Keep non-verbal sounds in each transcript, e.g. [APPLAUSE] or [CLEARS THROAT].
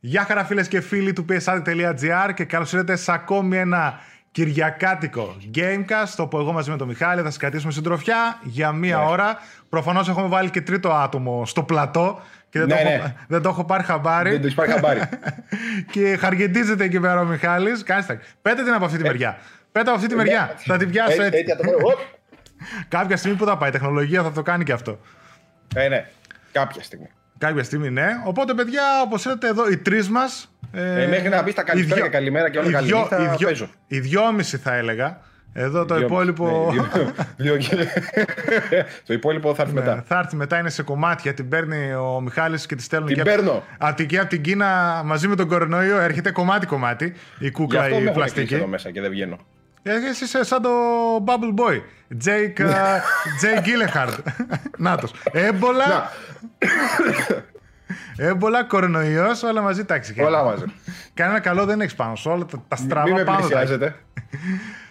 Γεια χαρά φίλες και φίλοι του psad.gr και καλώς ήρθατε σε ακόμη ένα κυριακάτικο Gamecast όπου εγώ μαζί με τον Μιχάλη θα σας κρατήσουμε συντροφιά για μία Ναι. ώρα. Προφανώς έχουμε βάλει και τρίτο άτομο στο πλατό και δεν, Ναι, το, ναι. έχω, δεν το έχω πάρει χαμπάρι. Δεν το έχεις πάρει χαμπάρι. [LAUGHS] και χαργεντίζεται εκεί πέρα ο Μιχάλης. Κάντε τα. Πέτε την από αυτή τη μεριά. Πέτε από αυτή τη μεριά. θα την πιάσω Ε, έτσι. Έτσι, θα το πω. Οπ. [LAUGHS] Κάποια στιγμή που θα πάει η τεχνολογία θα το κάνει και αυτό. Ε, ναι. Κάποια στιγμή. Κάποια στιγμή ναι. Οπότε, παιδιά, όπως είδατε εδώ, οι τρεις μας. Ε, μέχρι να πεις τα καλησπέρα και καλημέρα και όλα καλή νύχτα, παίζω. Οι δυόμιση θα έλεγα. Εδώ το Δυο- υπόλοιπο. ναι, δύο- δύο και- [LAUGHS] Το υπόλοιπο θα έρθει Ναι, μετά. θα έρθει μετά, είναι σε κομμάτια. Την παίρνει ο Μιχάλης και τη στέλνουν Την και παίρνω. Από την, και από την Κίνα μαζί με τον κορονοϊό έρχεται κομμάτι-κομμάτι. Η Γι' κούκα, αυτό με η έχουν κλείσει πλαστική. εδώ μέσα και δεν βγαίνω. Ε, Εσύ είσαι σαν το Bubble Boy. Jake, ε, Jake Gyllenhaal. [LAUGHS] Νάτος. Έμπολα, Να, έμπολα, κορονοϊός, όλα μαζί τάξη. όλα μαζί. Κανένα καλό δεν έχεις πάνω σου. Όλα τα, τα στραβά Μην με πάνω. τα έχεις. πλησιάζετε.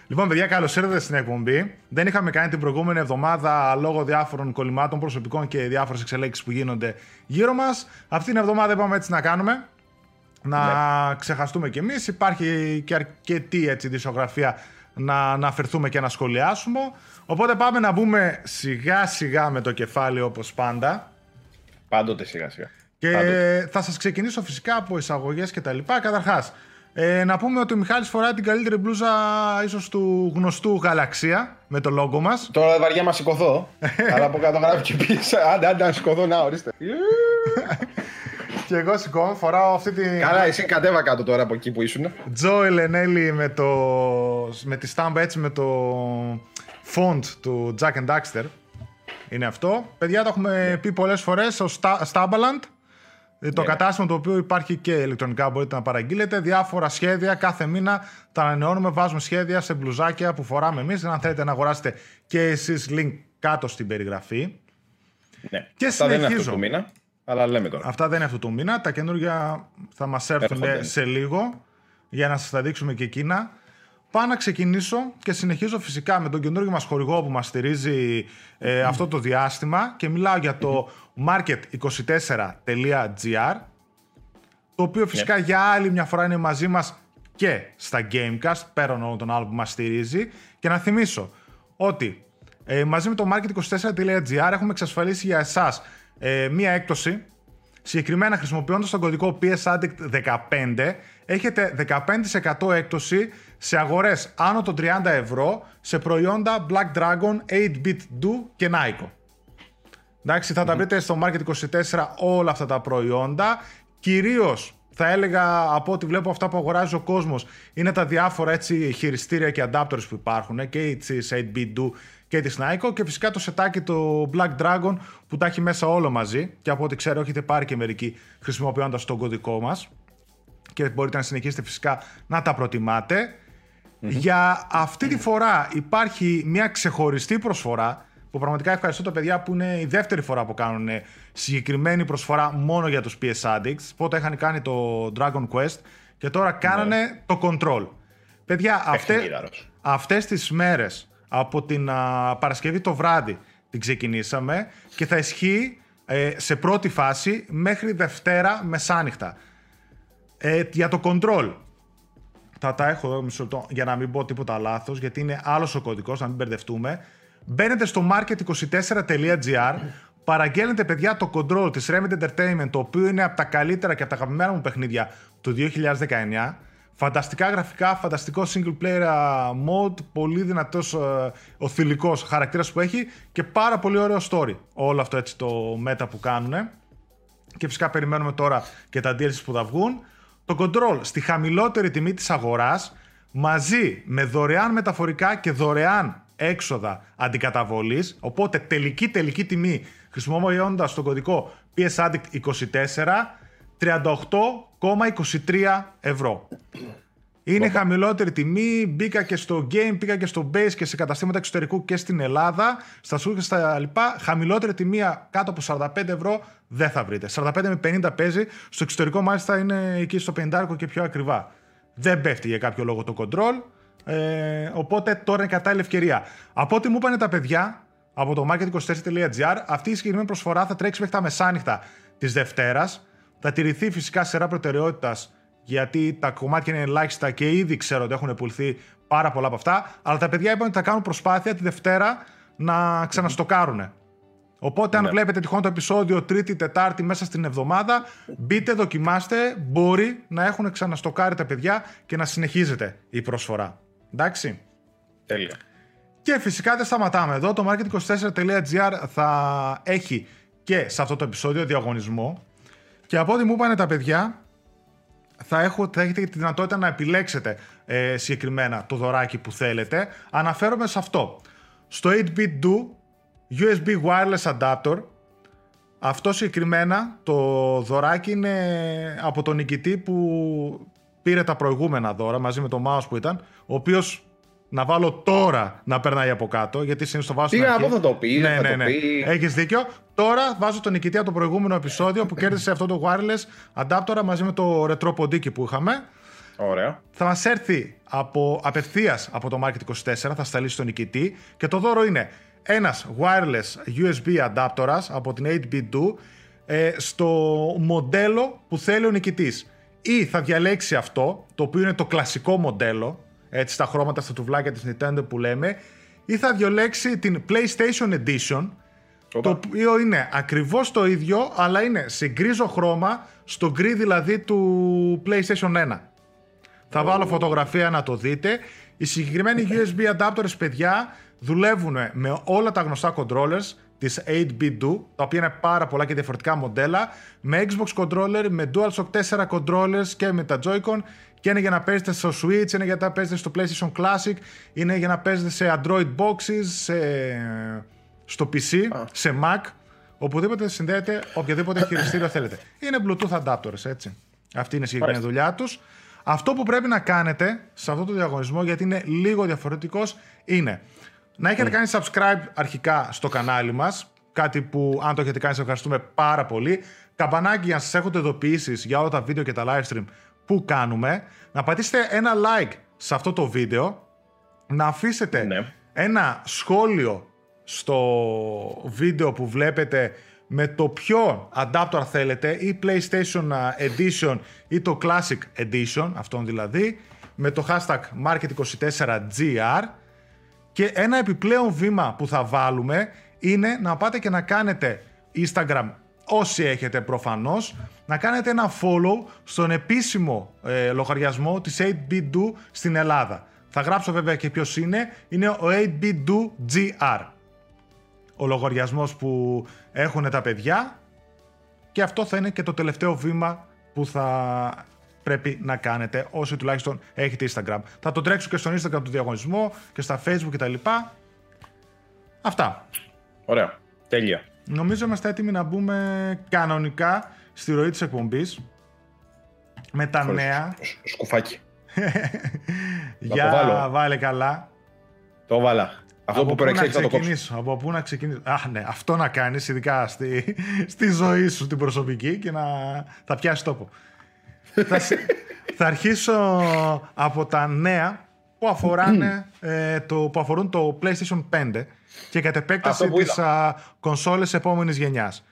Λοιπόν, παιδιά, καλώς ήρθατε στην εκπομπή. Δεν είχαμε κάνει την προηγούμενη εβδομάδα λόγω διάφορων κολλημάτων προσωπικών και διάφορες εξελίξεις που γίνονται γύρω μας. Αυτή την εβδομάδα είπαμε έτσι να κάνουμε. Να ξεχαστούμε κι εμείς. Υπάρχει και αρκετή έτσι, δισογραφία να αναφερθούμε και να σχολιάσουμε. Οπότε πάμε να μπούμε σιγά σιγά με το κεφάλι όπως πάντα. Πάντοτε σιγά σιγά. Και Πάντοτε. θα σας ξεκινήσω φυσικά από εισαγωγές και τα λοιπά. Καταρχάς, ε, να πούμε ότι ο Μιχάλης φοράει την καλύτερη μπλούζα ίσως του γνωστού Γαλαξία με το λόγο μας. Τώρα βαριά μα σηκωθώ. [LAUGHS] αλλά από κάτω γράφει και πίσω. Άντε, άντε, να σηκωθώ, να ορίστε. [LAUGHS] Και εγώ σηκώνω, φοράω αυτή τη Καλά, εσύ κατέβα κάτω τώρα από εκεί που ήσουν. Τζο Ελενέλη με, το, με τη στάμπα έτσι με το font του Jack and Daxter. Είναι αυτό. Παιδιά, το έχουμε πει πολλές φορές στο Sta- Stabaland. Ε, Το Ναι. κατάστημα το οποίο υπάρχει και ηλεκτρονικά μπορείτε να παραγγείλετε. Διάφορα σχέδια κάθε μήνα τα ανανεώνουμε. Βάζουμε σχέδια σε μπλουζάκια που φοράμε εμείς. Αν θέλετε να αγοράσετε και εσείς link κάτω στην περιγραφή. Ναι. Και Αυτά δεν είναι αυτό συνεχίζω. του μήνα, αλλά λέμε τώρα. Αυτά δεν είναι αυτού του μήνα. Τα καινούργια θα μας έρθουν Έρχονται. σε λίγο για να σας τα δείξουμε και εκείνα. Πάω να ξεκινήσω και συνεχίζω φυσικά με τον καινούργιο μας χορηγό που μας στηρίζει ε, αυτό το διάστημα και μιλάω για το market24.gr το οποίο φυσικά για άλλη μια φορά είναι μαζί μας και στα Gamecast πέραν όλων των άλλων που μας στηρίζει και να θυμίσω ότι ε, μαζί με το market24.gr έχουμε εξασφαλίσει για εσάς ε, μία έκπτωση Συγκεκριμένα χρησιμοποιώντας τον κωδικό PSAddict15 έχετε 15% έκπτωση σε αγορές άνω των 30 ευρώ σε προϊόντα Black Dragon, 8-bit Do και Nike. Εντάξει, θα τα βρείτε στο Market24 όλα αυτά τα προϊόντα. Κυρίως θα έλεγα από ό,τι βλέπω αυτά που αγοράζει ο κόσμος είναι τα διάφορα έτσι χειριστήρια και adapters που υπάρχουν και της 8bit Do και της Nike και φυσικά το σετάκι το Black Dragon που τα έχει μέσα όλο μαζί και από ό,τι ξέρω έχετε πάρει και μερικοί χρησιμοποιώντας τον κωδικό μας και μπορείτε να συνεχίσετε φυσικά να τα προτιματε Για αυτή τη φορά υπάρχει μια ξεχωριστή προσφορά που πραγματικά ευχαριστώ τα παιδιά που είναι η δεύτερη φορά που κάνουν ε, συγκεκριμένη προσφορά μόνο για τους PS Addicts. Πότε είχαν κάνει το Dragon Quest και τώρα κάνανε το Control. Παιδιά, αυτέ, Παιχνίδαρος. αυτές τις μέρες από την α, Παρασκευή το βράδυ την ξεκινήσαμε και θα ισχύει ε, σε πρώτη φάση μέχρι Δευτέρα μεσάνυχτα. Ε, για το control. Θα τα έχω εδώ μισό λεπτό για να μην πω τίποτα λάθος, γιατί είναι άλλος ο κωδικός, να μην μπερδευτούμε. Μπαίνετε στο market24.gr, παραγγέλνετε παιδιά το control της Remedy Entertainment, το οποίο είναι από τα καλύτερα και από τα αγαπημένα μου παιχνίδια του 2019. Φανταστικά γραφικά, φανταστικό single player α, mode, πολύ δυνατός ε, ο θηλυκός χαρακτήρας που έχει και πάρα πολύ ωραίο story. Όλο αυτό έτσι το meta που κάνουν. Και φυσικά περιμένουμε τώρα και τα DLC που θα βγουν. Το Control στη χαμηλότερη τιμή της αγοράς μαζί με δωρεάν μεταφορικά και δωρεάν έξοδα αντικαταβολής. Οπότε τελική τελική τιμή χρησιμοποιώντας το κωδικό PSAddict24 38,23 ευρώ. Είναι χαμηλότερη τιμή. Μπήκα και στο game, πήγα και στο base και σε καταστήματα εξωτερικού και στην Ελλάδα. Στα σούρ και στα λοιπά. Χαμηλότερη τιμή κάτω από 45 ευρώ δεν θα βρείτε. 45 με 50 παίζει. Στο εξωτερικό μάλιστα είναι εκεί στο 50 και πιο ακριβά. Δεν πέφτει για κάποιο λόγο το control. Ε, οπότε τώρα είναι κατάλληλη ευκαιρία. Από ό,τι μου είπαν τα παιδιά από το market24.gr, αυτή η συγκεκριμένη προσφορά θα τρέξει μέχρι τα μεσάνυχτα της Δευτέρας. Θα τηρηθεί φυσικά σειρά προτεραιότητας γιατί τα κομμάτια είναι ελάχιστα και ήδη ξέρω ότι έχουν πουλθεί πάρα πολλά από αυτά. Αλλά τα παιδιά είπαν ότι θα κάνουν προσπάθεια τη Δευτέρα να ξαναστοκάρουν. Οπότε, αν Ναι. βλέπετε τυχόν το επεισόδιο Τρίτη, Τετάρτη μέσα στην εβδομάδα, μπείτε, δοκιμάστε. Μπορεί να έχουν ξαναστοκάρει τα παιδιά και να συνεχίζεται η προσφορά. Εντάξει; Τέλεια. Και φυσικά δεν σταματάμε εδώ. Το market24.gr θα έχει και σε αυτό το επεισόδιο διαγωνισμό. Και από ό,τι μου είπαν τα παιδιά, θα, έχω, θα έχετε τη δυνατότητα να επιλέξετε ε, συγκεκριμένα το δωράκι που θέλετε. Αναφέρομαι σε αυτό. Στο 8-bit do USB wireless adapter. Αυτό συγκεκριμένα το δωράκι είναι από τον νικητή που πήρε τα προηγούμενα δώρα μαζί με το mouse που ήταν, ο οποίος να βάλω τώρα να περνάει από κάτω, γιατί συνήθως το βάζω στην Πήγα να αρχή. πω θα το πει, Ναι, θα ναι, το ναι. πει. Έχεις δίκιο. Τώρα βάζω τον νικητή από το προηγούμενο επεισόδιο που κέρδισε αυτό το wireless adapter μαζί με το retro ποντίκι που είχαμε. Ωραία. Θα μας έρθει από, απευθείας από το Market 24, θα σταλεί στον νικητή και το δώρο είναι ένας wireless USB adapter από την 8B2 ε, στο μοντέλο που θέλει ο νικητής. Ή θα διαλέξει αυτό, το οποίο είναι το κλασικό μοντέλο, έτσι στα χρώματα στα τουβλάκια της Nintendo που λέμε, ή θα διαλέξει την PlayStation Edition, το Οπα. οποίο είναι ακριβώς το ίδιο, αλλά είναι σε γκρίζο χρώμα, στο γκρι δηλαδή του PlayStation 1. Θα βάλω φωτογραφία να το δείτε. Οι συγκεκριμένοι USB adapters, παιδιά, δουλεύουν με όλα τα γνωστά controllers της 8BitDo, τα οποία είναι πάρα πολλά και διαφορετικά μοντέλα, με Xbox controller, με DualShock 4 controllers και με τα Joy-Con και είναι για να παίζετε στο Switch, είναι για να παίζετε στο PlayStation Classic, είναι για να παίζετε σε Android boxes, σε- στο PC, σε Mac, οπουδήποτε συνδέεται οποιοδήποτε χειριστήριο θέλετε. Είναι Bluetooth adapters, έτσι. Αυτή είναι η συγκεκριμένη δουλειά τους. Αυτό που πρέπει να κάνετε σε αυτό το διαγωνισμό, γιατί είναι λίγο διαφορετικός, είναι να έχετε κάνει subscribe αρχικά στο κανάλι μας, κάτι που αν το έχετε κάνει, σας ευχαριστούμε πάρα πολύ. Καμπανάκι για να σας έχετε ειδοποιήσεις για όλα τα βίντεο και τα live stream που κάνουμε. Να πατήσετε ένα like σε αυτό το βίντεο, να αφήσετε Ναι. ένα σχόλιο στο βίντεο που βλέπετε με το ποιο adapter θέλετε ή PlayStation Edition ή το Classic Edition, αυτόν δηλαδή, με το hashtag Market24GR και ένα επιπλέον βήμα που θα βάλουμε είναι να πάτε και να κάνετε Instagram όσοι έχετε προφανώς, να κάνετε ένα follow στον επίσημο ε, λογαριασμό της 8BitDo στην Ελλάδα. Θα γράψω βέβαια και ποιος είναι, είναι ο 8BitDo GR. Ο λογαριασμός που έχουν τα παιδιά και αυτό θα είναι και το τελευταίο βήμα που θα πρέπει να κάνετε όσοι τουλάχιστον έχετε Instagram. Θα το τρέξω και στον Instagram του διαγωνισμού και στα Facebook κτλ. Αυτά. Ωραία. Τέλεια. Νομίζω είμαστε έτοιμοι να μπούμε κανονικά στη ροή της εκπομπής με τα Χωρίς νέα. σ- Σκουφάκι. [LAUGHS] Για βάλω. βάλε καλά. Το βάλα. Αυτό από που πού να προεξέχει θα το κόψω. ξεκινήσω, από πού να ξεκινήσω. Α, ναι, αυτό να κάνεις, ειδικά στη, στη ζωή σου, την προσωπική και να θα πιάσεις τόπο. θα, σε- θα αρχίσω από τα νέα που, αφοράνε, ε, το, που αφορούν το PlayStation 5 και κατ' επέκταση Αυτό που τις α, κονσόλες επόμενης γενιάς.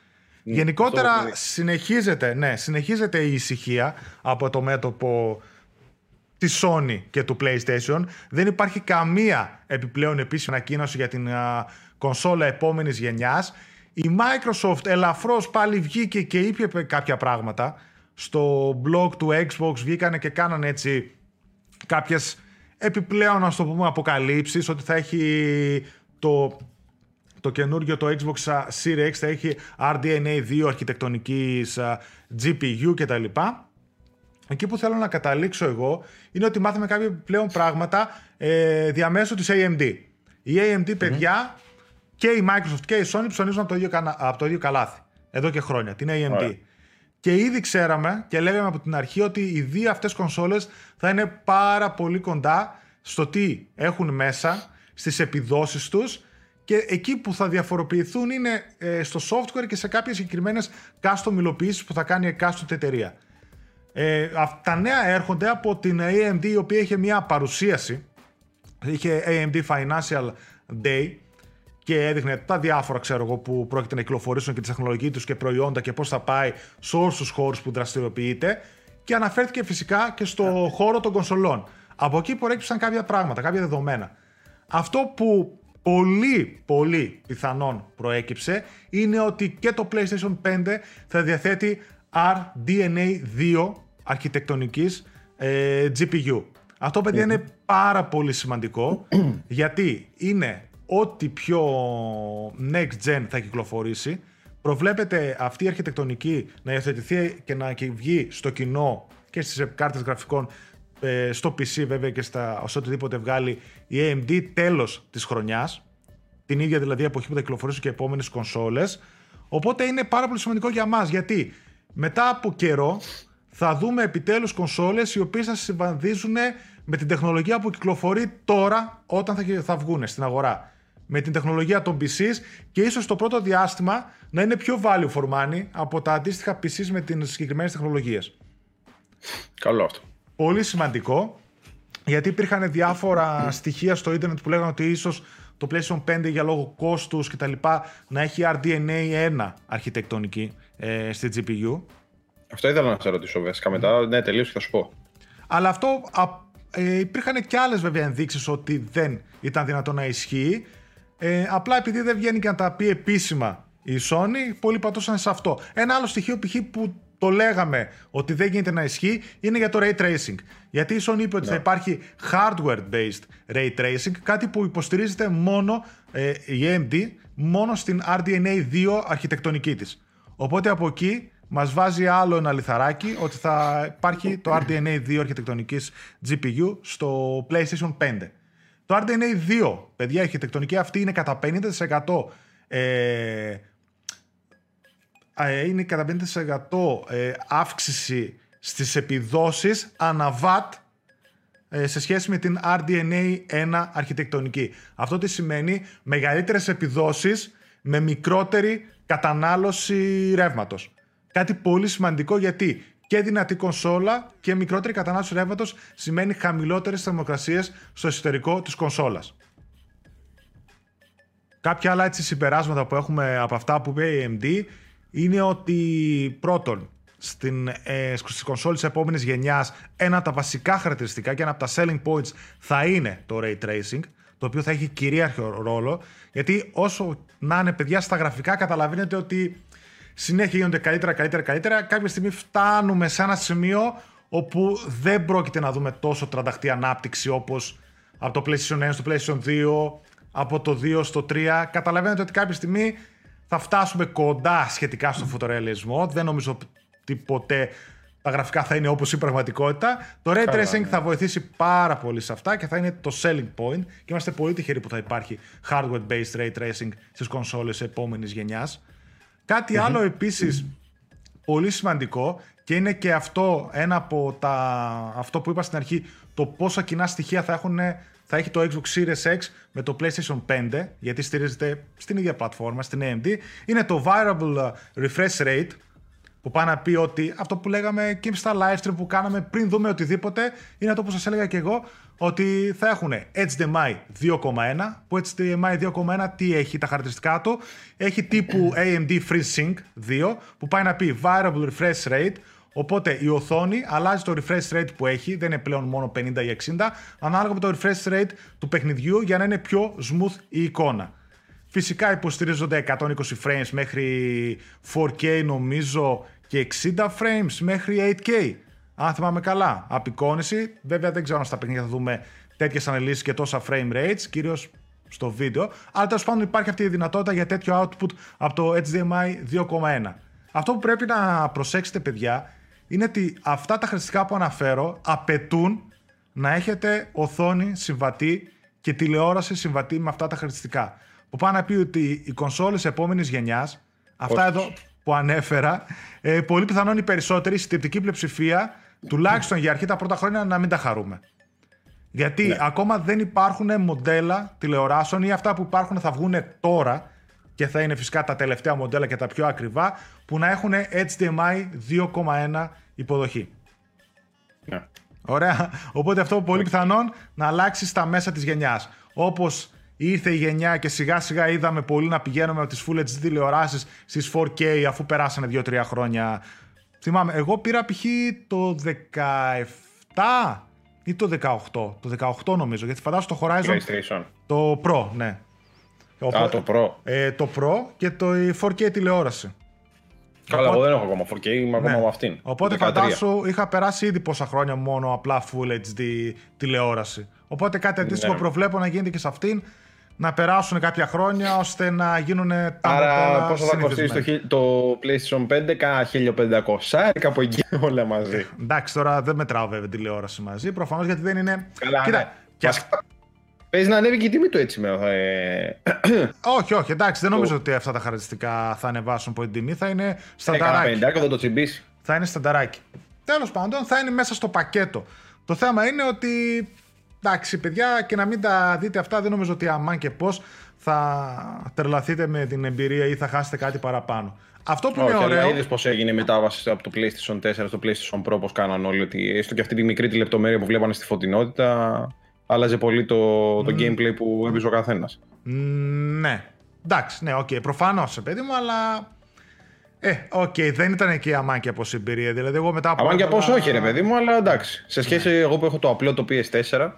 Γενικότερα αυτό που είδα. συνεχίζεται, ναι, συνεχίζεται η ησυχία από το μέτωπο τη Sony και του PlayStation. Δεν υπάρχει καμία επιπλέον επίσημη ανακοίνωση για την α, κονσόλα επόμενης γενιάς. Η Microsoft ελαφρώς πάλι βγήκε και είπε κάποια πράγματα. Στο blog του Xbox βγήκανε και κάνανε έτσι κάποιες επιπλέον, να το πούμε, αποκαλύψεις ότι θα έχει το, το καινούργιο το Xbox α, Series X θα έχει RDNA 2 αρχιτεκτονικής α, GPU κτλ. Εκεί που θέλω να καταλήξω εγώ είναι ότι μάθαμε κάποια πλέον πράγματα ε, διαμέσου της AMD. Η AMD, παιδιά, και η Microsoft και η Sony ψωνίζουν από το ίδιο, κανα- από το ίδιο καλάθι. Εδώ και χρόνια, την AMD. Ωραία. Και ήδη ξέραμε και λέγαμε από την αρχή ότι οι δύο αυτές κονσόλες θα είναι πάρα πολύ κοντά στο τι έχουν μέσα, στις επιδόσεις τους και εκεί που θα διαφοροποιηθούν είναι ε, στο software και σε κάποιες συγκεκριμένες custom υλοποιήσεις που θα κάνει η εκάστοτε εταιρεία. Ε, αυ- τα νέα έρχονται από την AMD η οποία είχε μια παρουσίαση είχε AMD Financial Day και έδειχνε τα διάφορα ξέρω εγώ, που πρόκειται να κυκλοφορήσουν και τη τεχνολογία τους και προϊόντα και πώς θα πάει σε όλους τους χώρους που δραστηριοποιείται. Και αναφέρθηκε φυσικά και στο χώρο των κονσολών. Από εκεί προέκυψαν κάποια πράγματα, κάποια δεδομένα. Αυτό που πολύ πολύ πιθανόν προέκυψε είναι ότι και το PlayStation 5 θα διαθέτει RDNA 2 αρχιτεκτονικής ε, GPU. Αυτό παιδιά είναι πάρα πολύ σημαντικό [CLEARS THROAT] γιατί είναι ό,τι πιο next gen θα κυκλοφορήσει. Προβλέπεται αυτή η αρχιτεκτονική να υιοθετηθεί και να βγει στο κοινό και στις κάρτες γραφικών ε, στο PC βέβαια και στα, ως οτιδήποτε βγάλει η AMD τέλος της χρονιάς. Την ίδια δηλαδή εποχή που θα κυκλοφορήσουν και επόμενες κονσόλες. Οπότε είναι πάρα πολύ σημαντικό για μας γιατί μετά από καιρό θα δούμε επιτέλους κονσόλες οι οποίες θα συμβαδίζουν με την τεχνολογία που κυκλοφορεί τώρα όταν θα, θα βγουν στην αγορά. Με την τεχνολογία των PCs και ίσως το πρώτο διάστημα να είναι πιο value for money από τα αντίστοιχα PCs με τις συγκεκριμένες τεχνολογίες. Καλό αυτό. Πολύ σημαντικό, γιατί υπήρχαν διάφορα στοιχεία στο ίντερνετ που λέγανε ότι ίσως το PlayStation 5 για λόγω κόστους και τα λοιπά να έχει RDNA 1 αρχιτεκτονική ε, στη GPU. Αυτό ήθελα να σε ρωτήσω βασικά μετά. Ναι, τελείως θα σου πω. Αλλά αυτό ε, υπήρχαν και άλλες βέβαια ενδείξεις ότι δεν ήταν δυνατό να ισχύει. Ε, απλά επειδή δεν βγαίνει και να τα πει επίσημα η Sony, πολλοί πατούσαν σε αυτό. Ένα άλλο στοιχείο π.χ. που το λέγαμε ότι δεν γίνεται να ισχύει είναι για το ray tracing. Γιατί η Sony είπε ότι θα ναι. υπάρχει hardware-based ray tracing, κάτι που υποστηρίζεται μόνο ε, η AMD, μόνο στην RDNA 2 αρχιτεκτονική της. Οπότε από εκεί μας βάζει άλλο ένα λιθαράκι ότι θα υπάρχει το RDNA 2 αρχιτεκτονικής GPU στο PlayStation 5. Το RDNA 2, παιδιά, η αρχιτεκτονική αυτή είναι κατά 50% ε, ε, είναι κατά 50% ε, αύξηση στις επιδόσεις αναβάτ ε, σε σχέση με την RDNA 1 αρχιτεκτονική. Αυτό τι σημαίνει μεγαλύτερες επιδόσεις με μικρότερη κατανάλωση ρεύματος. Κάτι πολύ σημαντικό γιατί και δυνατή κονσόλα και μικρότερη κατανάλωση ρεύματος σημαίνει χαμηλότερες θερμοκρασίες στο εσωτερικό της κονσόλας. Κάποια άλλα έτσι συμπεράσματα που έχουμε από αυτά που είπε η AMD είναι ότι πρώτον, στην, ε, στις κονσόλες επόμενης γενιάς ένα από τα βασικά χαρακτηριστικά και ένα από τα selling points θα είναι το Ray Tracing, το οποίο θα έχει κυρίαρχο ρόλο, γιατί όσο να είναι παιδιά στα γραφικά καταλαβαίνετε ότι συνέχεια γίνονται καλύτερα, καλύτερα, καλύτερα. Κάποια στιγμή φτάνουμε σε ένα σημείο όπου δεν πρόκειται να δούμε τόσο τρανταχτή ανάπτυξη όπως από το PlayStation 1 στο PlayStation 2, από το 2 στο 3. Καταλαβαίνετε ότι κάποια στιγμή θα φτάσουμε κοντά σχετικά στο φωτορεαλισμό. Δεν νομίζω ότι ποτέ τα γραφικά θα είναι όπως η πραγματικότητα. Το Ray Tracing ναι. θα βοηθήσει πάρα πολύ σε αυτά και θα είναι το selling point και είμαστε πολύ τυχεροί που θα υπάρχει hardware-based Ray Tracing στις κονσόλες επόμενης γενιάς. Κάτι άλλο επίσης πολύ σημαντικό και είναι και αυτό ένα από τα, αυτό που είπα στην αρχή, το πόσα κοινά στοιχεία θα, έχουν, θα έχει το Xbox Series X με το PlayStation 5, γιατί στηρίζεται στην ίδια πλατφόρμα, στην AMD, είναι το Variable Refresh Rate, που πάει να πει ότι αυτό που λέγαμε και στα live stream που κάναμε πριν δούμε οτιδήποτε, είναι αυτό που σας έλεγα και εγώ, ότι θα έχουν HDMI 2.1, που HDMI 2.1 τι έχει τα χαρακτηριστικά του, έχει τύπου AMD FreeSync 2, που πάει να πει Variable Refresh Rate, Οπότε η οθόνη αλλάζει το refresh rate που έχει, δεν είναι πλέον μόνο 50 ή 60, ανάλογα με το refresh rate του παιχνιδιού για να είναι πιο smooth η εικόνα. Φυσικά υποστηρίζονται 120 frames μέχρι 4K νομίζω και 60 frames μέχρι 8K. Αν θυμάμαι καλά, απεικόνηση. Βέβαια δεν ξέρω αν στα παιχνίδια θα δούμε τέτοιες αναλύσεις και τόσα frame rates, κυρίως στο βίντεο. Αλλά τέλος πάντων υπάρχει αυτή η δυνατότητα για τέτοιο output από το HDMI 2.1. Αυτό που πρέπει να προσέξετε, παιδιά, είναι ότι αυτά τα χαρακτηριστικά που αναφέρω απαιτούν να έχετε οθόνη συμβατή και τηλεόραση συμβατή με αυτά τα χαρακτηριστικά. Που πάει να πει ότι οι κονσόλες επόμενης γενιάς, αυτά εδώ που ανέφερα, ε, πολύ πιθανόν οι περισσότεροι, η συντριπτική πλειοψηφία, τουλάχιστον για αρχή τα πρώτα χρόνια, να μην τα χαρούμε. Γιατί ναι. ακόμα δεν υπάρχουν μοντέλα τηλεοράσεων ή αυτά που υπάρχουν θα βγουν τώρα και θα είναι φυσικά τα τελευταία μοντέλα και τα πιο ακριβά που να έχουν HDMI 2.1 υποδοχή. Ναι. Ωραία. Οπότε αυτό πολύ πιθανόν να αλλάξει στα μέσα της γενιάς. Όπως ήρθε η γενιά και σιγά σιγά είδαμε πολύ να πηγαίνουμε από τις Full HD τηλεοράσεις στις 4K αφού περάσανε 2-3 χρόνια. Θυμάμαι, εγώ πήρα π.χ. το 17 ή το 18. Το 18 νομίζω, γιατί φαντάζομαι το Horizon... PlayStation. Το Pro, ναι. Α, το Pro. Ε, το Pro και το 4K τηλεόραση. Καλά, εγώ δεν έχω ακόμα 4K, είμαι ακόμα Ναι. με αυτήν. Οπότε 13. φαντάσου είχα περάσει ήδη πόσα χρόνια μόνο απλά Full HD τηλεόραση. Οπότε κάτι αντίστοιχο Ναι. προβλέπω να γίνεται και σε αυτήν, να περάσουν κάποια χρόνια ώστε να γίνουν τα Άρα μοντέλα πόσο θα κοστίσει το, συνηθισμένα. χι- το PlayStation 5, κάνα 1500, κάπου εκεί [LAUGHS] όλα μαζί. Εντάξει, τώρα δεν μετράω βέβαια τηλεόραση μαζί, προφανώς γιατί δεν είναι. Καλά, Κοίτα, ναι. και Βασικά, Παίζει να ανέβει και η τιμή του έτσι με. Ε, [CLEARS THROAT] Όχι, όχι, εντάξει, δεν νομίζω ότι αυτά τα χαρακτηριστικά θα ανεβάσουν από την τιμή. Θα είναι Κάνα στανταράκι. 50 θα το τσιμπήσει. Θα είναι στανταράκι. Τέλος πάντων, θα είναι μέσα στο πακέτο. Το θέμα είναι ότι. Εντάξει, παιδιά, και να μην τα δείτε αυτά, δεν νομίζω ότι αμάν και πώς θα τρελαθείτε με την εμπειρία ή θα χάσετε κάτι παραπάνω. Αυτό που Όχι, είναι αλλά ωραίο. είδες πώς έγινε η μετάβαση από το PlayStation 4 στο PlayStation Pro, πώς κάναν όλοι. Ότι έστω και αυτή τη μικρή τη λεπτομέρεια που βλέπανε στη φωτεινότητα, άλλαζε πολύ το, το gameplay που έπαιζε ο καθένας. Μ, Ναι. Εντάξει, ναι, οκ, προφανώς, παιδί μου, αλλά. Ε, οκ, δεν ήταν και η αμάκια από εμπειρία. Δηλαδή, εγώ μετά από. Αμάν και έβαλα- πώ όχι, ρε παιδί μου, αλλά εντάξει. Σε σχέση εγώ που έχω το απλό το PS4,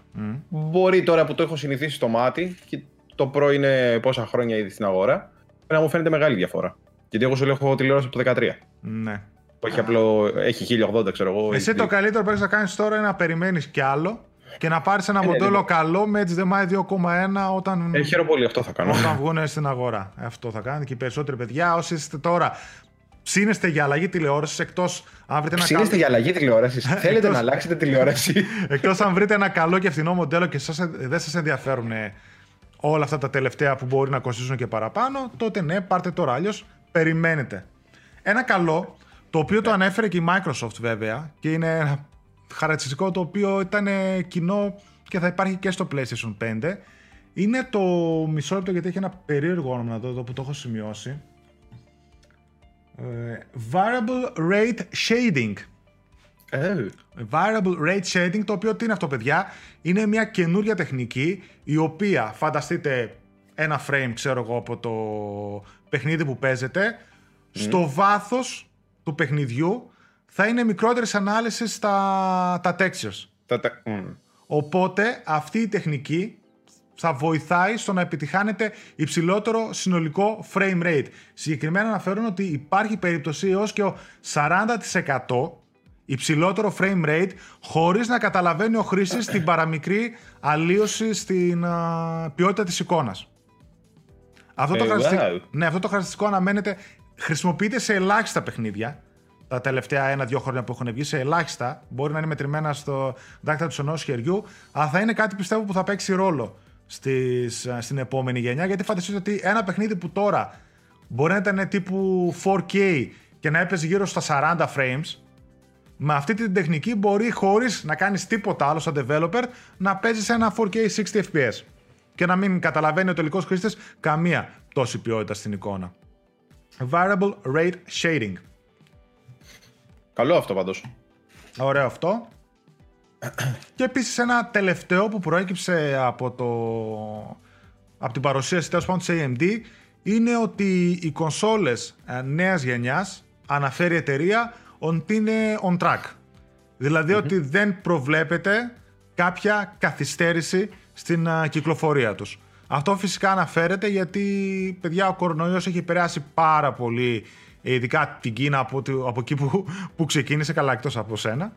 μπορεί τώρα που το έχω συνηθίσει στο μάτι και το Pro είναι πόσα χρόνια ήδη στην αγορά, να μου φαίνεται μεγάλη διαφορά. Γιατί εγώ σου λέω έχω τηλεόραση από το 13. Ναι. Που έχει απλό, έχει 1080, ξέρω εγώ. Εσύ HD. το καλύτερο που έχεις να κάνεις τώρα είναι να περιμένεις κι άλλο και να πάρεις ένα ναι, μοντέλο ναι. καλό με HDMI 2,1 όταν, Ε, χαίρομαι πολύ, αυτό θα κάνω. όταν βγουν στην αγορά. Αυτό θα κάνετε και οι περισσότεροι παιδιά. Όσοι είστε τώρα ψήνεστε για αλλαγή τηλεόρασης, εκτός αν βρείτε ένα Ψήνεστε καλό. για αλλαγή τηλεόρασης. [LAUGHS] Θέλετε Εκτός- να αλλάξετε τηλεόραση. [LAUGHS] Εκτός αν βρείτε ένα καλό και φθηνό μοντέλο και σας, δεν σας ενδιαφέρουν ε, όλα αυτά τα τελευταία που μπορεί να κοστίζουν και παραπάνω, τότε ναι, πάρτε τώρα. Αλλιώς περιμένετε. Ένα καλό, το οποίο το ανέφερε και η Microsoft βέβαια και είναι ένα χαρακτηριστικό το οποίο ήταν ε, κοινό και θα υπάρχει και στο PlayStation 5, είναι το μισό λεπτό γιατί έχει ένα περίεργο όνομα να δω εδώ που το έχω σημειώσει. Ε, variable Rate Shading. Ε, Variable Rate Shading, το οποίο τι είναι αυτό, παιδιά, είναι μια καινούρια τεχνική η οποία φανταστείτε ένα frame, ξέρω εγώ, από το παιχνίδι που παίζετε, στο βάθος του παιχνιδιού θα είναι μικρότερες ανάλυσης τα, τα textures. τα- τα- μμ. Οπότε αυτή η τεχνική θα βοηθάει στο να επιτυχάνετε υψηλότερο συνολικό frame rate. Συγκεκριμένα αναφέρουν ότι υπάρχει περίπτωση έως και ο 40% υψηλότερο frame rate χωρίς να καταλαβαίνει ο χρήστης την παραμικρή αλλίωση στην α, ποιότητα της εικόνας. Αυτό το, Ε, χαρακτηριστικό, wow. ναι, αυτό το χαρακτηριστικό αναμένεται, χρησιμοποιείται σε ελάχιστα παιχνίδια. Τα τελευταία ένα-δύο χρόνια που έχουν βγει σε ελάχιστα. Μπορεί να είναι μετρημένα στο δάκτυλο του ενός χεριού, αλλά θα είναι κάτι πιστεύω που θα παίξει ρόλο στις, στην επόμενη γενιά. Γιατί φανταστείτε ότι ένα παιχνίδι που τώρα μπορεί να ήταν τύπου 4K και να έπαιζε γύρω στα 40 frames, με αυτή την τεχνική μπορεί χωρίς να κάνεις τίποτα άλλο σαν developer να παίζεις ένα 4K 60 fps και να μην καταλαβαίνει ο τελικός χρήστης καμία τόση ποιότητα στην εικόνα. Variable Rate Shading. Καλό αυτό πάντως. Ωραίο αυτό. Και επίσης ένα τελευταίο που προέκυψε από, το... από την παρουσίαση τέλος πάντων της AMD είναι ότι οι κονσόλες ε, νέας γενιάς αναφέρει η εταιρεία ότι είναι on track. δηλαδη ότι δεν προβλέπεται κάποια καθυστέρηση στην α, κυκλοφορία τους. Αυτό φυσικά αναφέρεται γιατί, παιδιά, ο κορονοϊός έχει επηρεάσει πάρα πολύ, ε, ειδικά την Κίνα από, τη- από εκεί που, που ξεκίνησε, καλά εκτός από σένα.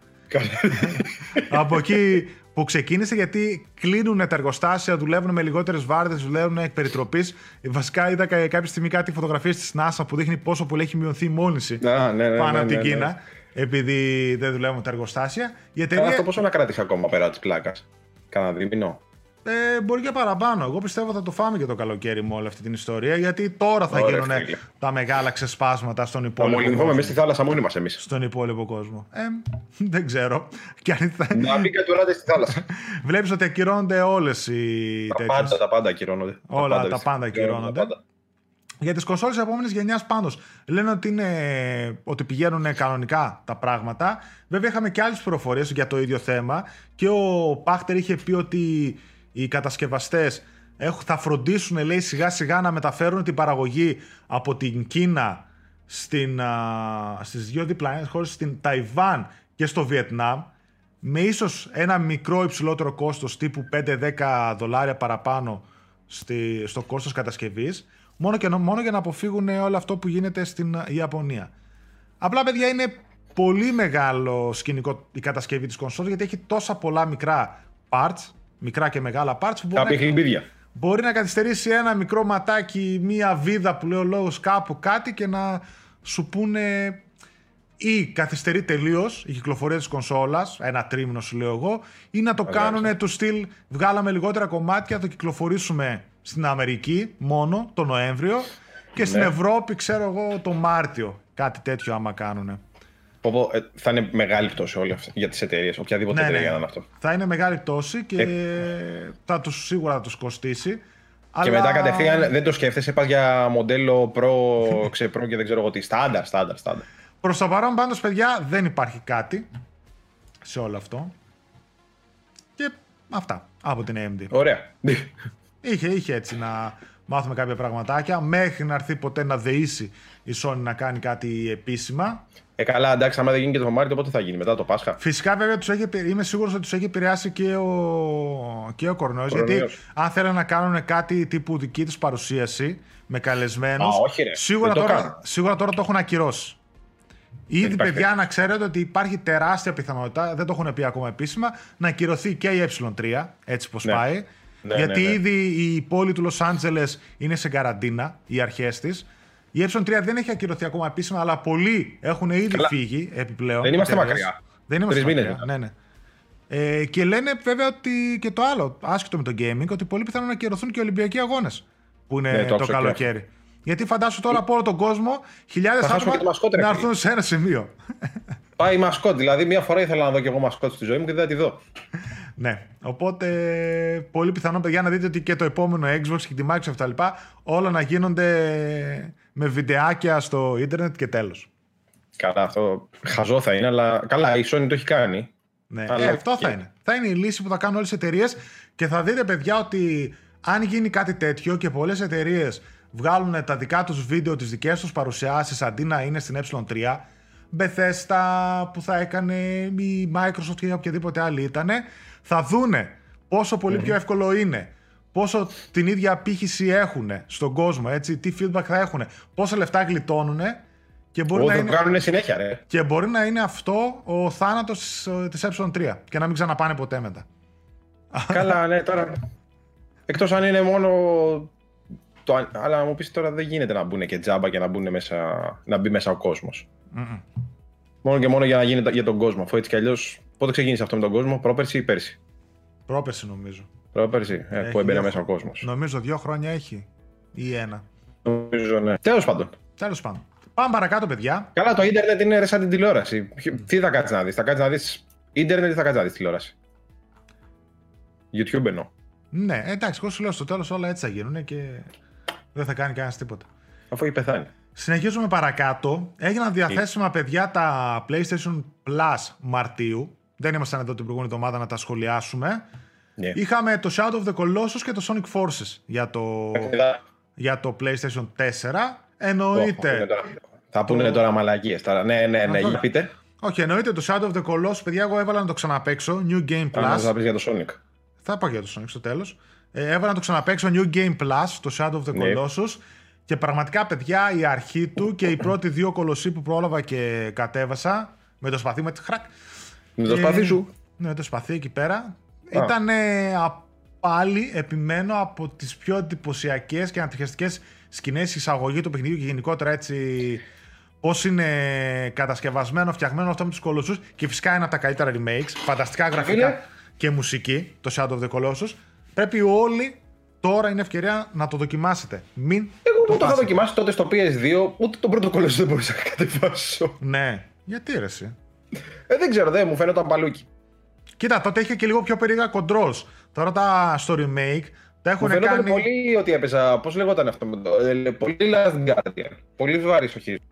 Από εκεί που ξεκίνησε γιατί κλείνουν τα εργοστάσια, δουλεύουν με λιγότερες βάρδες, δουλεύουν εκ περιτροπής. Βασικά είδα κα- κάποια στιγμή κάτι φωτογραφίες της NASA που δείχνει πόσο πολύ έχει μειωθεί η μόλυνση Α, ναι, ναι, πάνω ναι, από την ναι, ναι. Κίνα. Επειδή δεν δουλεύουν τα εργοστάσια. Η Καλά, εταιρεία αυτό πόσο να κράτησε ακόμα πέρα της πλάκας; Κάνα δίμηνο. Ε, μπορεί και παραπάνω. Εγώ πιστεύω θα το φάμε και το καλοκαίρι με όλη αυτή την ιστορία. Γιατί τώρα θα Ωραία, γίνουν φίλε. τα μεγάλα ξεσπάσματα στον Θα υπόλοιπο μολυνθούμε κόσμο. μέσα στη θάλασσα μόνοι μας εμείς. Στον υπόλοιπο κόσμο. Ε, δεν ξέρω. Και αν θα... Να μην κατουράτε στη θάλασσα. Βλέπεις ότι ακυρώνονται όλες οι τα τέτοιες. πάντα, τα πάντα ακυρώνονται. Όλα, τα δυστυχώς. πάντα ακυρώνονται. Τα πάντα. Για τις κονσόλες της επόμενης γενιάς πάντως λένε ότι, είναι, ότι πηγαίνουν κανονικά τα πράγματα. Βέβαια είχαμε και άλλες πληροφορίες για το ίδιο θέμα και ο Πάχτερ είχε πει ότι οι κατασκευαστές Έχουν, θα φροντίσουν, λέει, σιγά σιγά να μεταφέρουν την παραγωγή από την Κίνα στην, α, στις δύο διπλανές χώρες, στην Ταϊβάν και στο Βιετνάμ, με ίσως ένα μικρό υψηλότερο κόστος τύπου 5-10 δολάρια παραπάνω στη, στο κόστος κατασκευής, μόνο, και, μόνο για να αποφύγουν όλο αυτό που γίνεται στην Ιαπωνία. Απλά, παιδιά, είναι πολύ μεγάλο σκηνικό η κατασκευή της κονσόλας, γιατί έχει τόσα πολλά μικρά parts, μικρά και μεγάλα parts, που μπορεί, να, μπορεί να καθυστερήσει ένα μικρό ματάκι, μία βίδα που λέει ο λόγος κάπου κάτι και να σου πούνε ή καθυστερεί τελείως η κυκλοφορία της κονσόλας, ένα τρίμηνο σου λέω εγώ, ή να το κάνουν του στυλ βγάλαμε λιγότερα κομμάτια, θα το κυκλοφορήσουμε στην Αμερική μόνο το Νοέμβριο και στην ναι. Ευρώπη, ξέρω εγώ, το Μάρτιο. Κάτι τέτοιο άμα κάνουν. Πω, ε, θα είναι μεγάλη πτώση όλοι αυτοί, για τις εταιρείες, οποιαδήποτε ναι, εταιρεία ναι. είναι αυτό. Θα είναι μεγάλη πτώση και ε... θα τους, σίγουρα θα τους κοστίσει. Και αλλά... μετά κατευθείαν δεν το σκέφτεσαι, πας για μοντέλο Pro, [LAUGHS] ξε, Pro και δεν ξέρω εγώ τι. Στάνταρ, στάνταρ, στάνταρ. Προς το παρόν πάντως, παιδιά, δεν υπάρχει κάτι σε όλο αυτό. Και αυτά από την AMD. Ωραία. Είχε, είχε έτσι να μάθουμε κάποια πραγματάκια μέχρι να έρθει ποτέ να δεήσει η Sony να κάνει κάτι επίσημα. Ε, καλά, εντάξει, άμα δεν γίνει και το Μάρτιο, πότε θα γίνει μετά το Πάσχα. Φυσικά, βέβαια, τους έχει, είμαι σίγουρος ότι τους έχει επηρεάσει και ο, και ο Κορνόης. Γιατί αν θέλουν να κάνουν κάτι τύπου δική τους παρουσίαση με καλεσμένους. Σίγουρα, τώρα, σίγουρα τώρα το έχουν ακυρώσει. Ήδη, παιδιά, να ξέρετε ότι υπάρχει τεράστια πιθανότητα, δεν το έχουν πει ακόμα επίσημα, να ακυρωθεί και η ε3, έτσι πως ναι. πάει. Ναι, γιατί ναι, ναι. ήδη η πόλη του Λος Άντζελες είναι σε καραντίνα, οι αρχές της. Η ε3 δεν έχει ακυρωθεί ακόμα επίσημα, αλλά πολλοί έχουν ήδη Καλά. φύγει επιπλέον. Δεν είμαστε μακριά. Δεν είμαστε μακριά. Ναι, ναι. Ε, και λένε βέβαια ότι και το άλλο, άσχετο με το gaming, ότι πολύ πιθανόν να ακυρωθούν και οι Ολυμπιακοί αγώνες που είναι ναι, το, το καλοκαίρι. Γιατί φαντάσου τώρα από όλο τον κόσμο χιλιάδες άτομα να έρθουν σε ένα σημείο. Πάει η μασκότ. Δηλαδή, μία φορά ήθελα να δω και εγώ μασκότ στη ζωή μου και δεν θα τη δω. ναι. Οπότε, πολύ πιθανό, παιδιά, να δείτε ότι και το επόμενο Xbox και τη Microsoft κτλ. όλα να γίνονται με βιντεάκια στο ίντερνετ και τέλος. Καλά, αυτό χαζό θα είναι, αλλά καλά, η Sony το έχει κάνει. Ναι, αλλά... ε, αυτό θα είναι. Θα είναι η λύση που θα κάνουν όλες οι εταιρείες και θα δείτε, παιδιά, ότι αν γίνει κάτι τέτοιο και πολλές εταιρείες βγάλουν τα δικά τους βίντεο, τις δικές τους παρουσιάσεις αντί να είναι στην ε3, Bethesda που θα έκανε η Microsoft ή οποιαδήποτε άλλη ήταν, θα δούνε πόσο πιο εύκολο είναι, πόσο την ίδια απήχηση έχουν στον κόσμο, έτσι, τι feedback θα έχουν, πόσα λεφτά γλιτώνουν και μπορεί, να είναι... συνέχεια, ρε. και μπορεί να είναι αυτό ο θάνατος της ε3 και να μην ξαναπάνε ποτέ μετά. Καλά, ναι, τώρα... Εκτός αν είναι μόνο το, αλλά να μου πεις τώρα δεν γίνεται να μπουν και τζάμπα και να, μπουν μέσα, να μπει μέσα ο κοσμο Μόνο και μόνο για να γίνει για τον κόσμο. Αφού έτσι κι αλλιώ. Πότε ξεκίνησε αυτό με τον κόσμο, πρόπερση ή πέρσι; Πρόπερση νομίζω. Πρόπερση, ε, που έμπαινε μέσα ο κόσμος. Νομίζω δύο χρόνια έχει. Ή ένα. Νομίζω ναι. Τέλος πάντων. Τέλος πάντων. Πάμε παρακάτω, παιδιά. Καλά, το ίντερνετ είναι σαν την τηλεόραση. Τι θα κάτσεις να δεις, θα κάτσεις να δεις ίντερνετ ή θα κάτσεις να δεις τηλεόραση; YouTube εννοώ. Ναι, εντάξει, εγώ σου λέω στο τέλος όλα έτσι θα γίνουν και δεν θα κάνει κανένας τίποτα. Αφού έχει πεθάνει. Συνεχίζουμε παρακάτω. Έγιναν διαθέσιμα παιδιά τα PlayStation Plus Μαρτίου. Δεν ήμασταν εδώ την προηγούμενη εβδομάδα να τα σχολιάσουμε. Yeah. Είχαμε το Shadow of the Colossus και το Sonic Forces για το, για το PlayStation 4. Εννοείται. θα πούνε τώρα μαλακίες. Τώρα. Ναι, ναι, ναι, για πείτε. Όχι, εννοείται το Shadow of the Colossus, παιδιά, εγώ έβαλα να το ξαναπέξω. New Game Plus. Θα πεις για το Sonic. Θα πάω για το Sonic στο τέλος. Ε, έβαλα να το ξαναπέξω New Game Plus, το Shadow of the ναι. Colossus. Και πραγματικά, παιδιά, η αρχή του και οι πρώτοι δύο κολοσσοί που πρόλαβα και κατέβασα με το σπαθί με τη χρακ. Με το σπαθί σου. Ναι, με το σπαθί εκεί πέρα. Ήταν πάλι, επιμένω, από τις πιο εντυπωσιακές και ανατριχιαστικέ σκηνές εισαγωγή του παιχνιδιού και γενικότερα έτσι πώς είναι κατασκευασμένο, φτιαγμένο αυτό με τους κολοσσούς. Και φυσικά είναι από τα καλύτερα remakes. Φανταστικά γραφικά και μουσική, το Shadow of the Colossus. Πρέπει όλοι τώρα είναι ευκαιρία να το δοκιμάσετε. Μην Εγώ το, το είχα δοκιμάσει τότε στο PS2, ούτε τον πρώτο Colossus δεν μπορούσα να κατεβάσω. Ναι, γιατί ρε εσύ; Ε, δεν ξέρω, δεν μου φαίνονταν παλούκι. Κοίτα, τότε είχε και λίγο πιο περίεργα controls. Τώρα τα στο remake τα έχουν μου κάνει. πολύ ότι έπαιζα. Πώς λεγόταν αυτό με το. Ε, πολύ Last Guardian. Πολύ βάρη ο χειρισμό.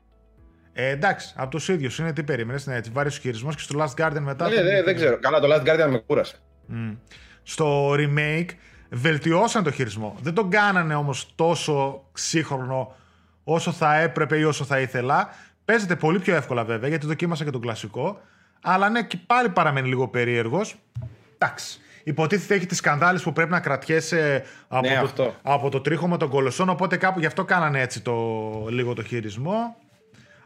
Ε, εντάξει, από τους ίδιους είναι τι περίμενες. Ναι, έτσι, βάρης ο χειρισμό και στο Last Guardian μετά. Ναι, ναι, δεν ξέρω. Καλά, το Last Guardian με κούρασε. Mm. Στο remake βελτιώσαν το χειρισμό. Δεν τον κάνανε όμως τόσο σύγχρονο όσο θα έπρεπε ή όσο θα ήθελα. Παίζεται πολύ πιο εύκολα βέβαια, γιατί δοκίμασα και τον κλασικό. Αλλά ναι, και πάλι παραμένει λίγο περίεργος. Εντάξει. Υποτίθεται έχει τις σκανδάλες που πρέπει να κρατιέσαι από, Ναι, το, αυτό. από το τρίχωμα των κολοσσών. Οπότε κάπου γι' αυτό κάνανε έτσι το, λίγο το χειρισμό.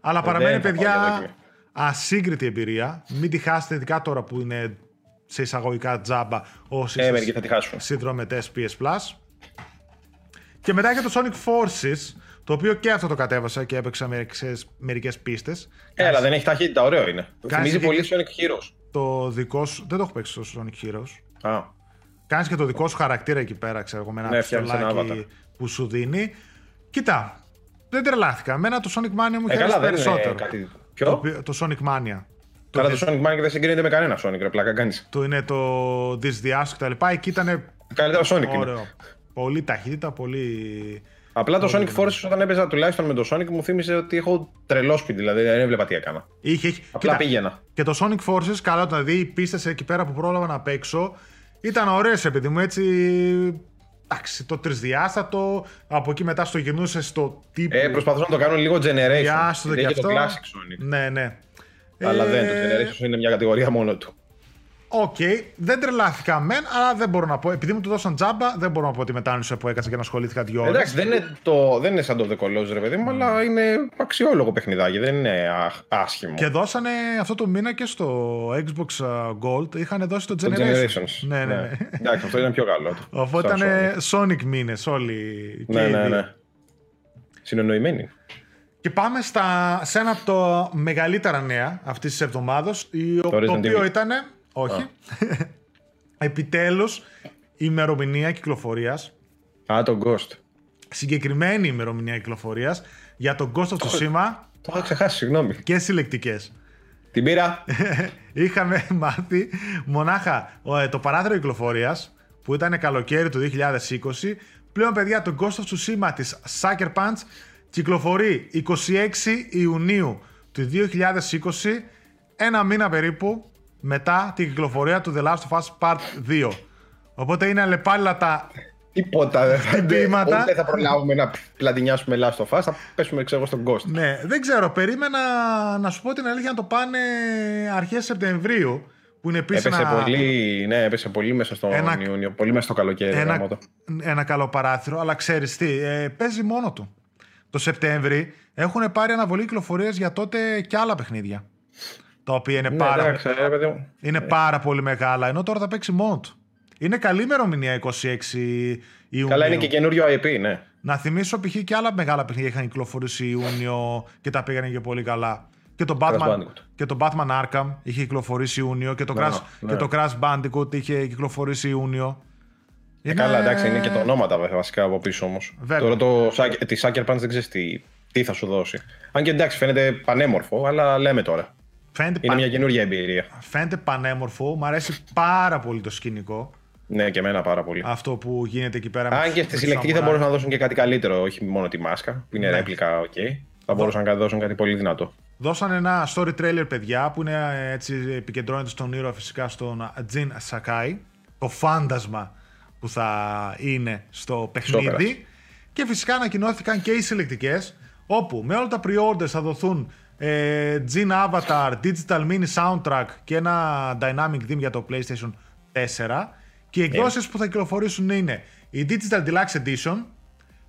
Αλλά παραμένει, δεν θα πάω για παιδιά, δοκιμή. ασύγκριτη εμπειρία. Μην τη χάσετε, ειδικά τώρα που είναι σε εισαγωγικά τζάμπα όσοι Ε, είστε μερικοί θα τη χάσουν. συνδρομητές PS Plus. Και μετά για το Sonic Forces, το οποίο και αυτό το κατέβασα και έπαιξα μερικές πίστες. Ε, αλλά δεν έχει ταχύτητα, ωραίο είναι. Θυμίζει και- πολύ Sonic Heroes. Το δικό σου. Δεν το έχω παίξει στο Sonic Heroes. Α, Κάνεις και το δικό σου χαρακτήρα εκεί πέρα, ξέρω εγώ, με ένα Ναι, φτιάχνεις ένα πιστολάκι που σου δίνει. Κοίτα, δεν τρελάθηκα. Εμένα το Sonic Mania μου ε, είχε καλά, αρέσει δεν περισσότερο. είναι κάτι. Το, Ποιο; οποίο- το Sonic Mania. Καλά, το, το Sonic Mania δεν συγκρίνεται με κανένα Sonic, ρε πλάκα κάνεις. το είναι το Disdiask και τα λοιπά. Εκεί ήταν Καλύτερο Sonic είναι. ωραίο. Πολύ ταχύτητα, πολύ. Απλά το Sonic Forces όταν έπαιζα τουλάχιστον με το Sonic μου θύμισε ότι έχω τρελό σπίτι, δηλαδή δεν έβλεπα τι έκανα. Είχε, είχε. Απλά Κοίτα, πήγαινα. Και το Sonic Forces, καλά το να δει, οι πίστες εκεί πέρα που πρόλαβα να παίξω ήταν ωραίες, επειδή μου έτσι. Εντάξει, το τρισδιάστατο, από εκεί μετά στο γυρνούσε στο τύπο. Ε, προσπαθούσα να το κάνω λίγο generation. Διάστατο γιατί και έχει αυτό. το Classic Sonic. Ναι, ναι. Αλλά Ε, δεν, το generation είναι μια κατηγορία μόνο του. Οκ, δεν τρελάθηκα μεν, αλλά δεν μπορώ να πω. Επειδή μου το δώσαν τζάμπα, δεν μπορώ να πω ότι μετάνιωσε που έκατσα και να ασχολήθηκα δυο ώρες. Εντάξει, δεν είναι, το, δεν είναι σαν το The Colossus, ρε παιδί μου, αλλά είναι αξιόλογο παιχνιδάκι, δεν είναι άχ- άσχημο. Και δώσανε αυτό το μήνα και στο Xbox uh, Gold. Είχαν δώσει το Το Generations. Generations. Ναι, ναι, ναι. Εντάξει, αυτό ήταν πιο καλό. Οπότε Σαν ήταν Sonic μήνες όλοι. και Ναι, οι ναι, δύο. ναι. Συνεννοημένοι. Και πάμε στα, σε ένα από τα μεγαλύτερα νέα αυτής της εβδομάδας, το, Resident οποίο Evil. ήταν. Όχι. [LAUGHS] Επιτέλους ημερομηνία κυκλοφορίας. Α, το Ghost. Συγκεκριμένη ημερομηνία κυκλοφορίας για το Ghost of Tsushima Το είχα ξεχάσει, συγγνώμη. και συλλεκτικές. Την πήρα. [LAUGHS] Είχαμε μάθει μονάχα ε, το παράθυρο κυκλοφορίας που ήταν καλοκαίρι του 2020. Πλέον, παιδιά, το Ghost of Tsushima της Sucker Punch κυκλοφορεί 26 Ιουνίου του 2020, ένα μήνα περίπου μετά την κυκλοφορία του The Last of Us Part 2. Οπότε είναι αλλεπάλληλα τα Τίποτα δεν θα Χτυπήματα. Ούτε θα προλάβουμε να πλατινιάσουμε Last of Us, θα πέσουμε ξέρω εγώ στον Ghost. Ναι, δεν ξέρω. Περίμενα να σου πω την αλήθεια να το πάνε αρχές Σεπτεμβρίου. Που είναι επίσης Έπεσε ένα, πολύ, ναι, έπεσε πολύ μέσα στον Ένα- Ιούνιο, πολύ μέσα στο καλοκαίρι. ένα, γάμο το. ένα καλό παράθυρο. Αλλά ξέρεις τι, ε, παίζει μόνο του. Το Σεπτέμβρη έχουν πάρει αναβολή κυκλοφορίας για τότε και άλλα παιχνίδια. Τα οποία είναι, Ναι, πάρα, εντάξει, ρε παιδί μου. είναι πάρα πολύ μεγάλα. Ενώ τώρα θα παίξει μόνο του. Είναι καλή ημερομηνία 26 Ιουνίου. Καλά, είναι και καινούριο IP, ναι. Να θυμίσω π.χ. και άλλα μεγάλα παιχνίδια είχαν κυκλοφορήσει Ιούνιο και τα πήγανε και πολύ καλά. Και το Batman, Bandicoot. και το Batman Arkham είχε κυκλοφορήσει Ιούνιο και το, Ναι, Crash, ναι. και το Crash Bandicoot είχε κυκλοφορήσει Ιούνιο. Ε, καλά, εντάξει, είναι και τα ονόματα βέβαια, βασικά από πίσω όμως. Βέβαια. Τώρα το, Sucker- τη Sucker Punch δεν ξέρεις τι, τι θα σου δώσει. Αν και εντάξει, φαίνεται πανέμορφο, αλλά λέμε τώρα. Φαίνεται, Είναι πα- μια καινούργια εμπειρία. φαίνεται πανέμορφο. Μου αρέσει πάρα πολύ το σκηνικό. Ναι, και εμένα πάρα πολύ. Αυτό που γίνεται εκεί πέρα. με Αν τους- και με στη τους συλλεκτική θα σαμουράι. μπορούσαν να δώσουν και κάτι καλύτερο, όχι μόνο τη μάσκα, που είναι Ναι. ρέπλικα, οκ. Θα μπορούσαν να δώσουν κάτι πολύ δυνατό. Δώσαν ένα story trailer, παιδιά, που είναι ε, έτσι, επικεντρώνεται στον ήρωα φυσικά στον Jin Sakai. Το φάντασμα που θα είναι στο παιχνίδι. Σόπερας. Και φυσικά ανακοινώθηκαν και οι συλλεκτικές, όπου με όλα τα pre-orders θα δοθούν ε, Jin Avatar, Digital Mini Soundtrack και ένα Dynamic Theme για το PlayStation 4. Και οι εκδόσεις που θα κυκλοφορήσουν είναι η Digital Deluxe Edition,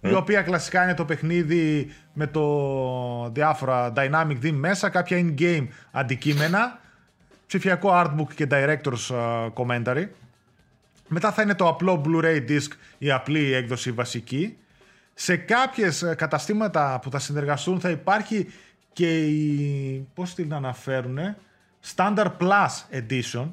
η οποία κλασικά είναι το παιχνίδι με το διάφορα dynamic theme μέσα, κάποια in-game αντικείμενα, ψηφιακό artbook και director's uh, commentary. Μετά θα είναι το απλό Blu-ray disc, η απλή έκδοση βασική. Σε κάποιες ε, καταστήματα που θα συνεργαστούν θα υπάρχει και η, πώς την αναφέρουνε, Standard Plus Edition,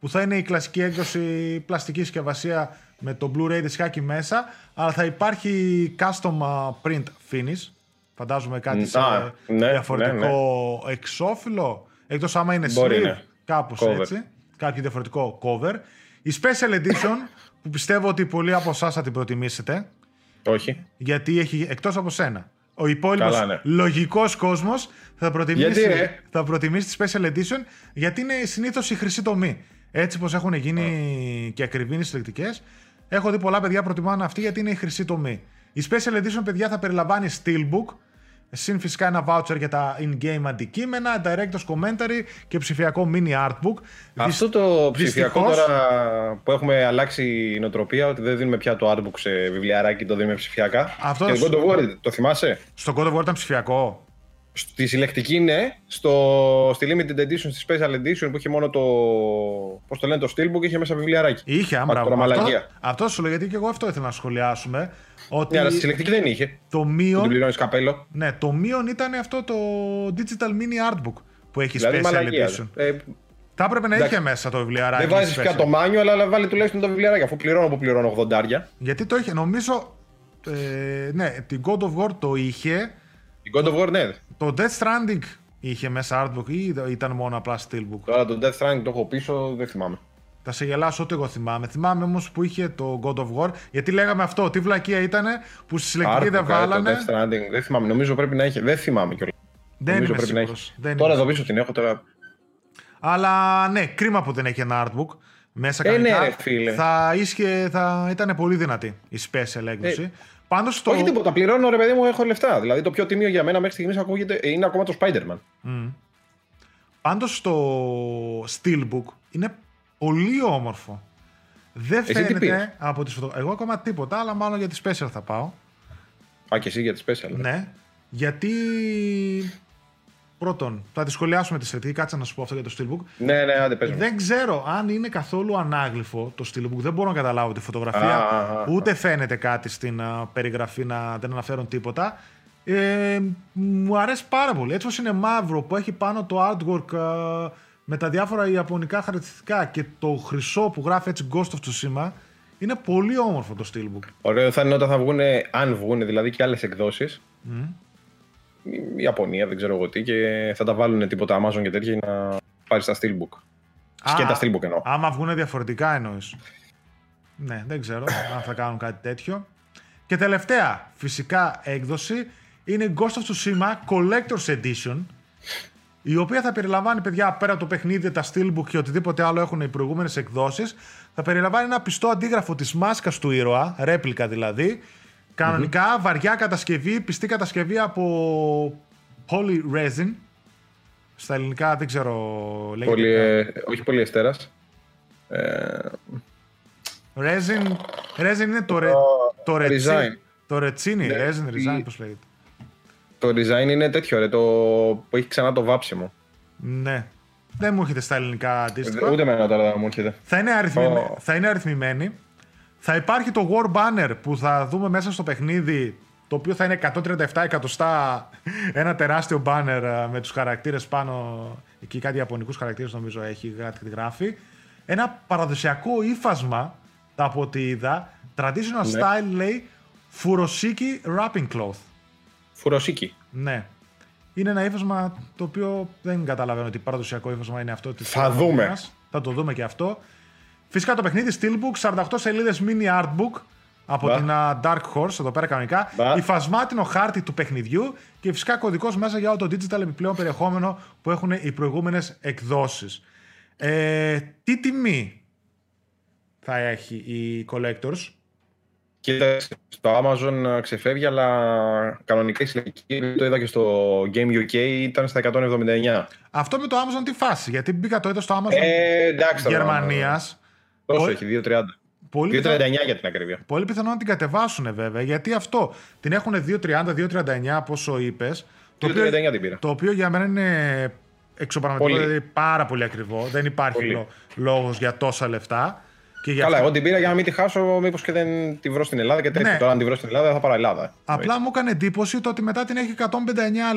που θα είναι η κλασική έκδοση πλαστική συσκευασία με το Blu-ray δισκάκι μέσα, αλλά θα υπάρχει custom uh, print finish, φαντάζομαι κάτι Μ, σε α, ναι, διαφορετικό εξώφυλλο, εκτός άμα είναι Μπορεί, sleeve, ναι. κάπως Cover. έτσι, κάποιο διαφορετικό cover. Η Special Edition, που πιστεύω ότι πολλοί από εσάς θα την προτιμήσετε, Όχι. γιατί έχει εκτός από σένα. Ο υπόλοιπος Καλά, ναι. λογικός κόσμος θα προτιμήσει, Γιατί, ρε; θα προτιμήσει τη Special Edition γιατί είναι συνήθως η χρυσή τομή. Έτσι πως έχουν γίνει και ακριβή οι συλλεκτικές. Έχω δει πολλά παιδιά προτιμάνε αυτή γιατί είναι η χρυσή τομή. Η Special Edition, παιδιά, θα περιλαμβάνει Steelbook, συν φυσικά ένα voucher για τα in-game αντικείμενα, director's commentary και ψηφιακό mini artbook. Αυτό το ψηφιακό τώρα που έχουμε αλλάξει η νοοτροπία, ότι δεν δίνουμε πια το artbook σε βιβλιαράκι, το δίνουμε ψηφιακά. Αυτό και το God of War, το θυμάσαι; Στο God of War ήταν ψηφιακό. Στη συλλεκτική ναι, στο, στη Limited Edition, στη Special Edition που είχε μόνο το. Πώς το λένε, το Steelbook, είχε μέσα βιβλιαράκι. Είχε, άμπρα. Αυτό, αυτό σου λέω, γιατί και εγώ αυτό ήθελα να σχολιάσουμε. Ότι ναι, αλλά στη συλλεκτική δεν είχε. Το μείον. Την πληρώνεις καπέλο. Ναι, το μείον ήταν αυτό το Digital Mini Artbook που έχει δηλαδή, Special μαλαγία, Edition. Ε, θα έπρεπε να είχε μέσα το βιβλιαράκι. Δεν βάζεις πια το μάνιο, αλλά βάλει τουλάχιστον το βιβλιαράκι αφού πληρώνω που πληρώνω 80 Γιατί το είχε, νομίζω. Ε, ναι, την God of War το είχε. Την God of War, ναι. Το Death Stranding είχε μέσα artbook ή ήταν μόνο απλά steelbook; Τώρα το Death Stranding το έχω πίσω, δεν θυμάμαι. Θα σε γελάσω ό,τι εγώ θυμάμαι. Θυμάμαι όμως που είχε το God of War. Γιατί λέγαμε αυτό, τι βλακεία ήταν που στη συλλεκτική δεν βάλανε. Το Death Stranding, δεν θυμάμαι. Νομίζω πρέπει να έχει. Δεν θυμάμαι κιόλας. Δεν νομίζω πρέπει σίγουρος. να έχει. τώρα εδώ πίσω την έχω τώρα. Αλλά ναι, κρίμα που δεν έχει ένα artbook. Μέσα ε, ναι, κανονικά. ναι, ρε, φίλε. Θα, ίσχυε, θα ήταν πολύ δυνατή η special έκδοση. Ε, Πάντως το... Όχι τίποτα, πληρώνω ρε παιδί μου, έχω λεφτά. Δηλαδή το πιο τιμίο για μένα μέχρι στιγμής ακούγεται είναι ακόμα το Spider-Man. Mm. Πάντως το Steelbook είναι πολύ όμορφο. Δεν εσύ φαίνεται από τις φωτογραφίες. Εγώ ακόμα τίποτα, αλλά μάλλον για τη Special θα πάω. Α, και εσύ για τη Special. Ναι, γιατί Πρώτον, θα τη σχολιάσουμε τη στρατηγική. Κάτσε να σου πω αυτό για το Steelbook. Ναι, ναι, άντε πες Δεν ξέρω αν είναι καθόλου ανάγλυφο το Steelbook. Δεν μπορώ να καταλάβω τη φωτογραφία. Α, ούτε φαίνεται κάτι στην uh, περιγραφή να δεν αναφέρουν τίποτα. Ε, μου αρέσει πάρα πολύ. Έτσι είναι μαύρο που έχει πάνω το artwork uh, με τα διάφορα ιαπωνικά χαρακτηριστικά και το χρυσό που γράφει έτσι Ghost of Tsushima. Είναι πολύ όμορφο το Steelbook. Ωραίο θα είναι όταν θα βγουν, αν βγουν δηλαδή και άλλες εκδόσεις. Mm. Η Ιαπωνία, δεν ξέρω εγώ τι, και θα τα βάλουν τίποτα Amazon και τέτοια για να πάρεις τα Steelbook. Σκέτα Steelbook εννοώ. Άμα βγουν διαφορετικά εννοείς. Ναι, δεν ξέρω αν θα κάνουν κάτι τέτοιο. Και τελευταία φυσικά έκδοση είναι η Ghost of Tsushima Collector's Edition η οποία θα περιλαμβάνει, παιδιά, πέρα από το παιχνίδι, τα steelbook και οτιδήποτε άλλο έχουν οι προηγούμενες εκδόσεις, θα περιλαμβάνει ένα πιστό αντίγραφο της μάσκας του ήρωα, ρέπλικα δηλαδή. Κανονικά, βαριά κατασκευή, πιστή κατασκευή από Poly Resin. Στα ελληνικά δεν ξέρω. Λέγεται πολύ, ε, όχι πολύ αστέρας. Ε... Resin, resin είναι το, ρε, το, ρετσί, το ρετσίνι, ναι, resin, resin, πώς λέγεται. Το design είναι τέτοιο, ρε, το που έχει ξανά το βάψιμο. Ναι. Δεν μου έρχεται στα ελληνικά αντίστοιχα. Ούτε εμένα τώρα δεν μου έρχεται. Θα είναι, αριθμη... oh. θα είναι αριθμημένη. Θα υπάρχει το War Banner που θα δούμε μέσα στο παιχνίδι το οποίο θα είναι 137 εκατοστά ένα τεράστιο banner ε, με τους χαρακτήρες πάνω εκεί κάτι ιαπωνικούς χαρακτήρες νομίζω έχει γράφει ένα παραδοσιακό ύφασμα από ό,τι είδα traditional ναι. style λέει Furoshiki wrapping cloth Φουροσίκι. Ναι. Είναι ένα ύφασμα το οποίο δεν καταλαβαίνω ότι παραδοσιακό ύφασμα είναι αυτό. Της θα δούμε. Θα το δούμε και αυτό. Φυσικά το παιχνίδι Steelbook, 48 σελίδες mini artbook από την Dark Horse, εδώ πέρα κανονικά. Μπα. Υφασμάτινο χάρτη του παιχνιδιού και φυσικά κωδικός μέσα για όλο το digital επιπλέον περιεχόμενο που έχουν οι προηγούμενες εκδόσεις. Ε, τι τιμή θα έχει η Collectors; Κοίταξε, στο Amazon ξεφεύγει, αλλά κανονικά η συλλογική το είδα και στο Game UK ήταν στα 179. Αυτό με το Amazon τι φάση, γιατί μπήκα το είδα στο Amazon ε, εντάξει, Γερμανίας. Πόσο έχει, 2,30. 2,39 για την ακρίβεια. Πολύ πιθανό να την κατεβάσουν βέβαια, γιατί αυτό την έχουν 2,30-2,39 πόσο είπες. Το, οποίο, την πήρα. το οποίο για μένα είναι εξωπραγματικό, δηλαδή πάρα πολύ ακριβό. Δεν υπάρχει λόγος για τόσα λεφτά. Και Καλά, αυτό... εγώ την πήρα για να μην τη χάσω, μήπως και δεν τη βρω στην Ελλάδα και τέτοια. Ναι. Τώρα, αν τη βρω στην Ελλάδα, θα πάρω Ελλάδα. Απλά μου έκανε εντύπωση το ότι μετά την έχει 159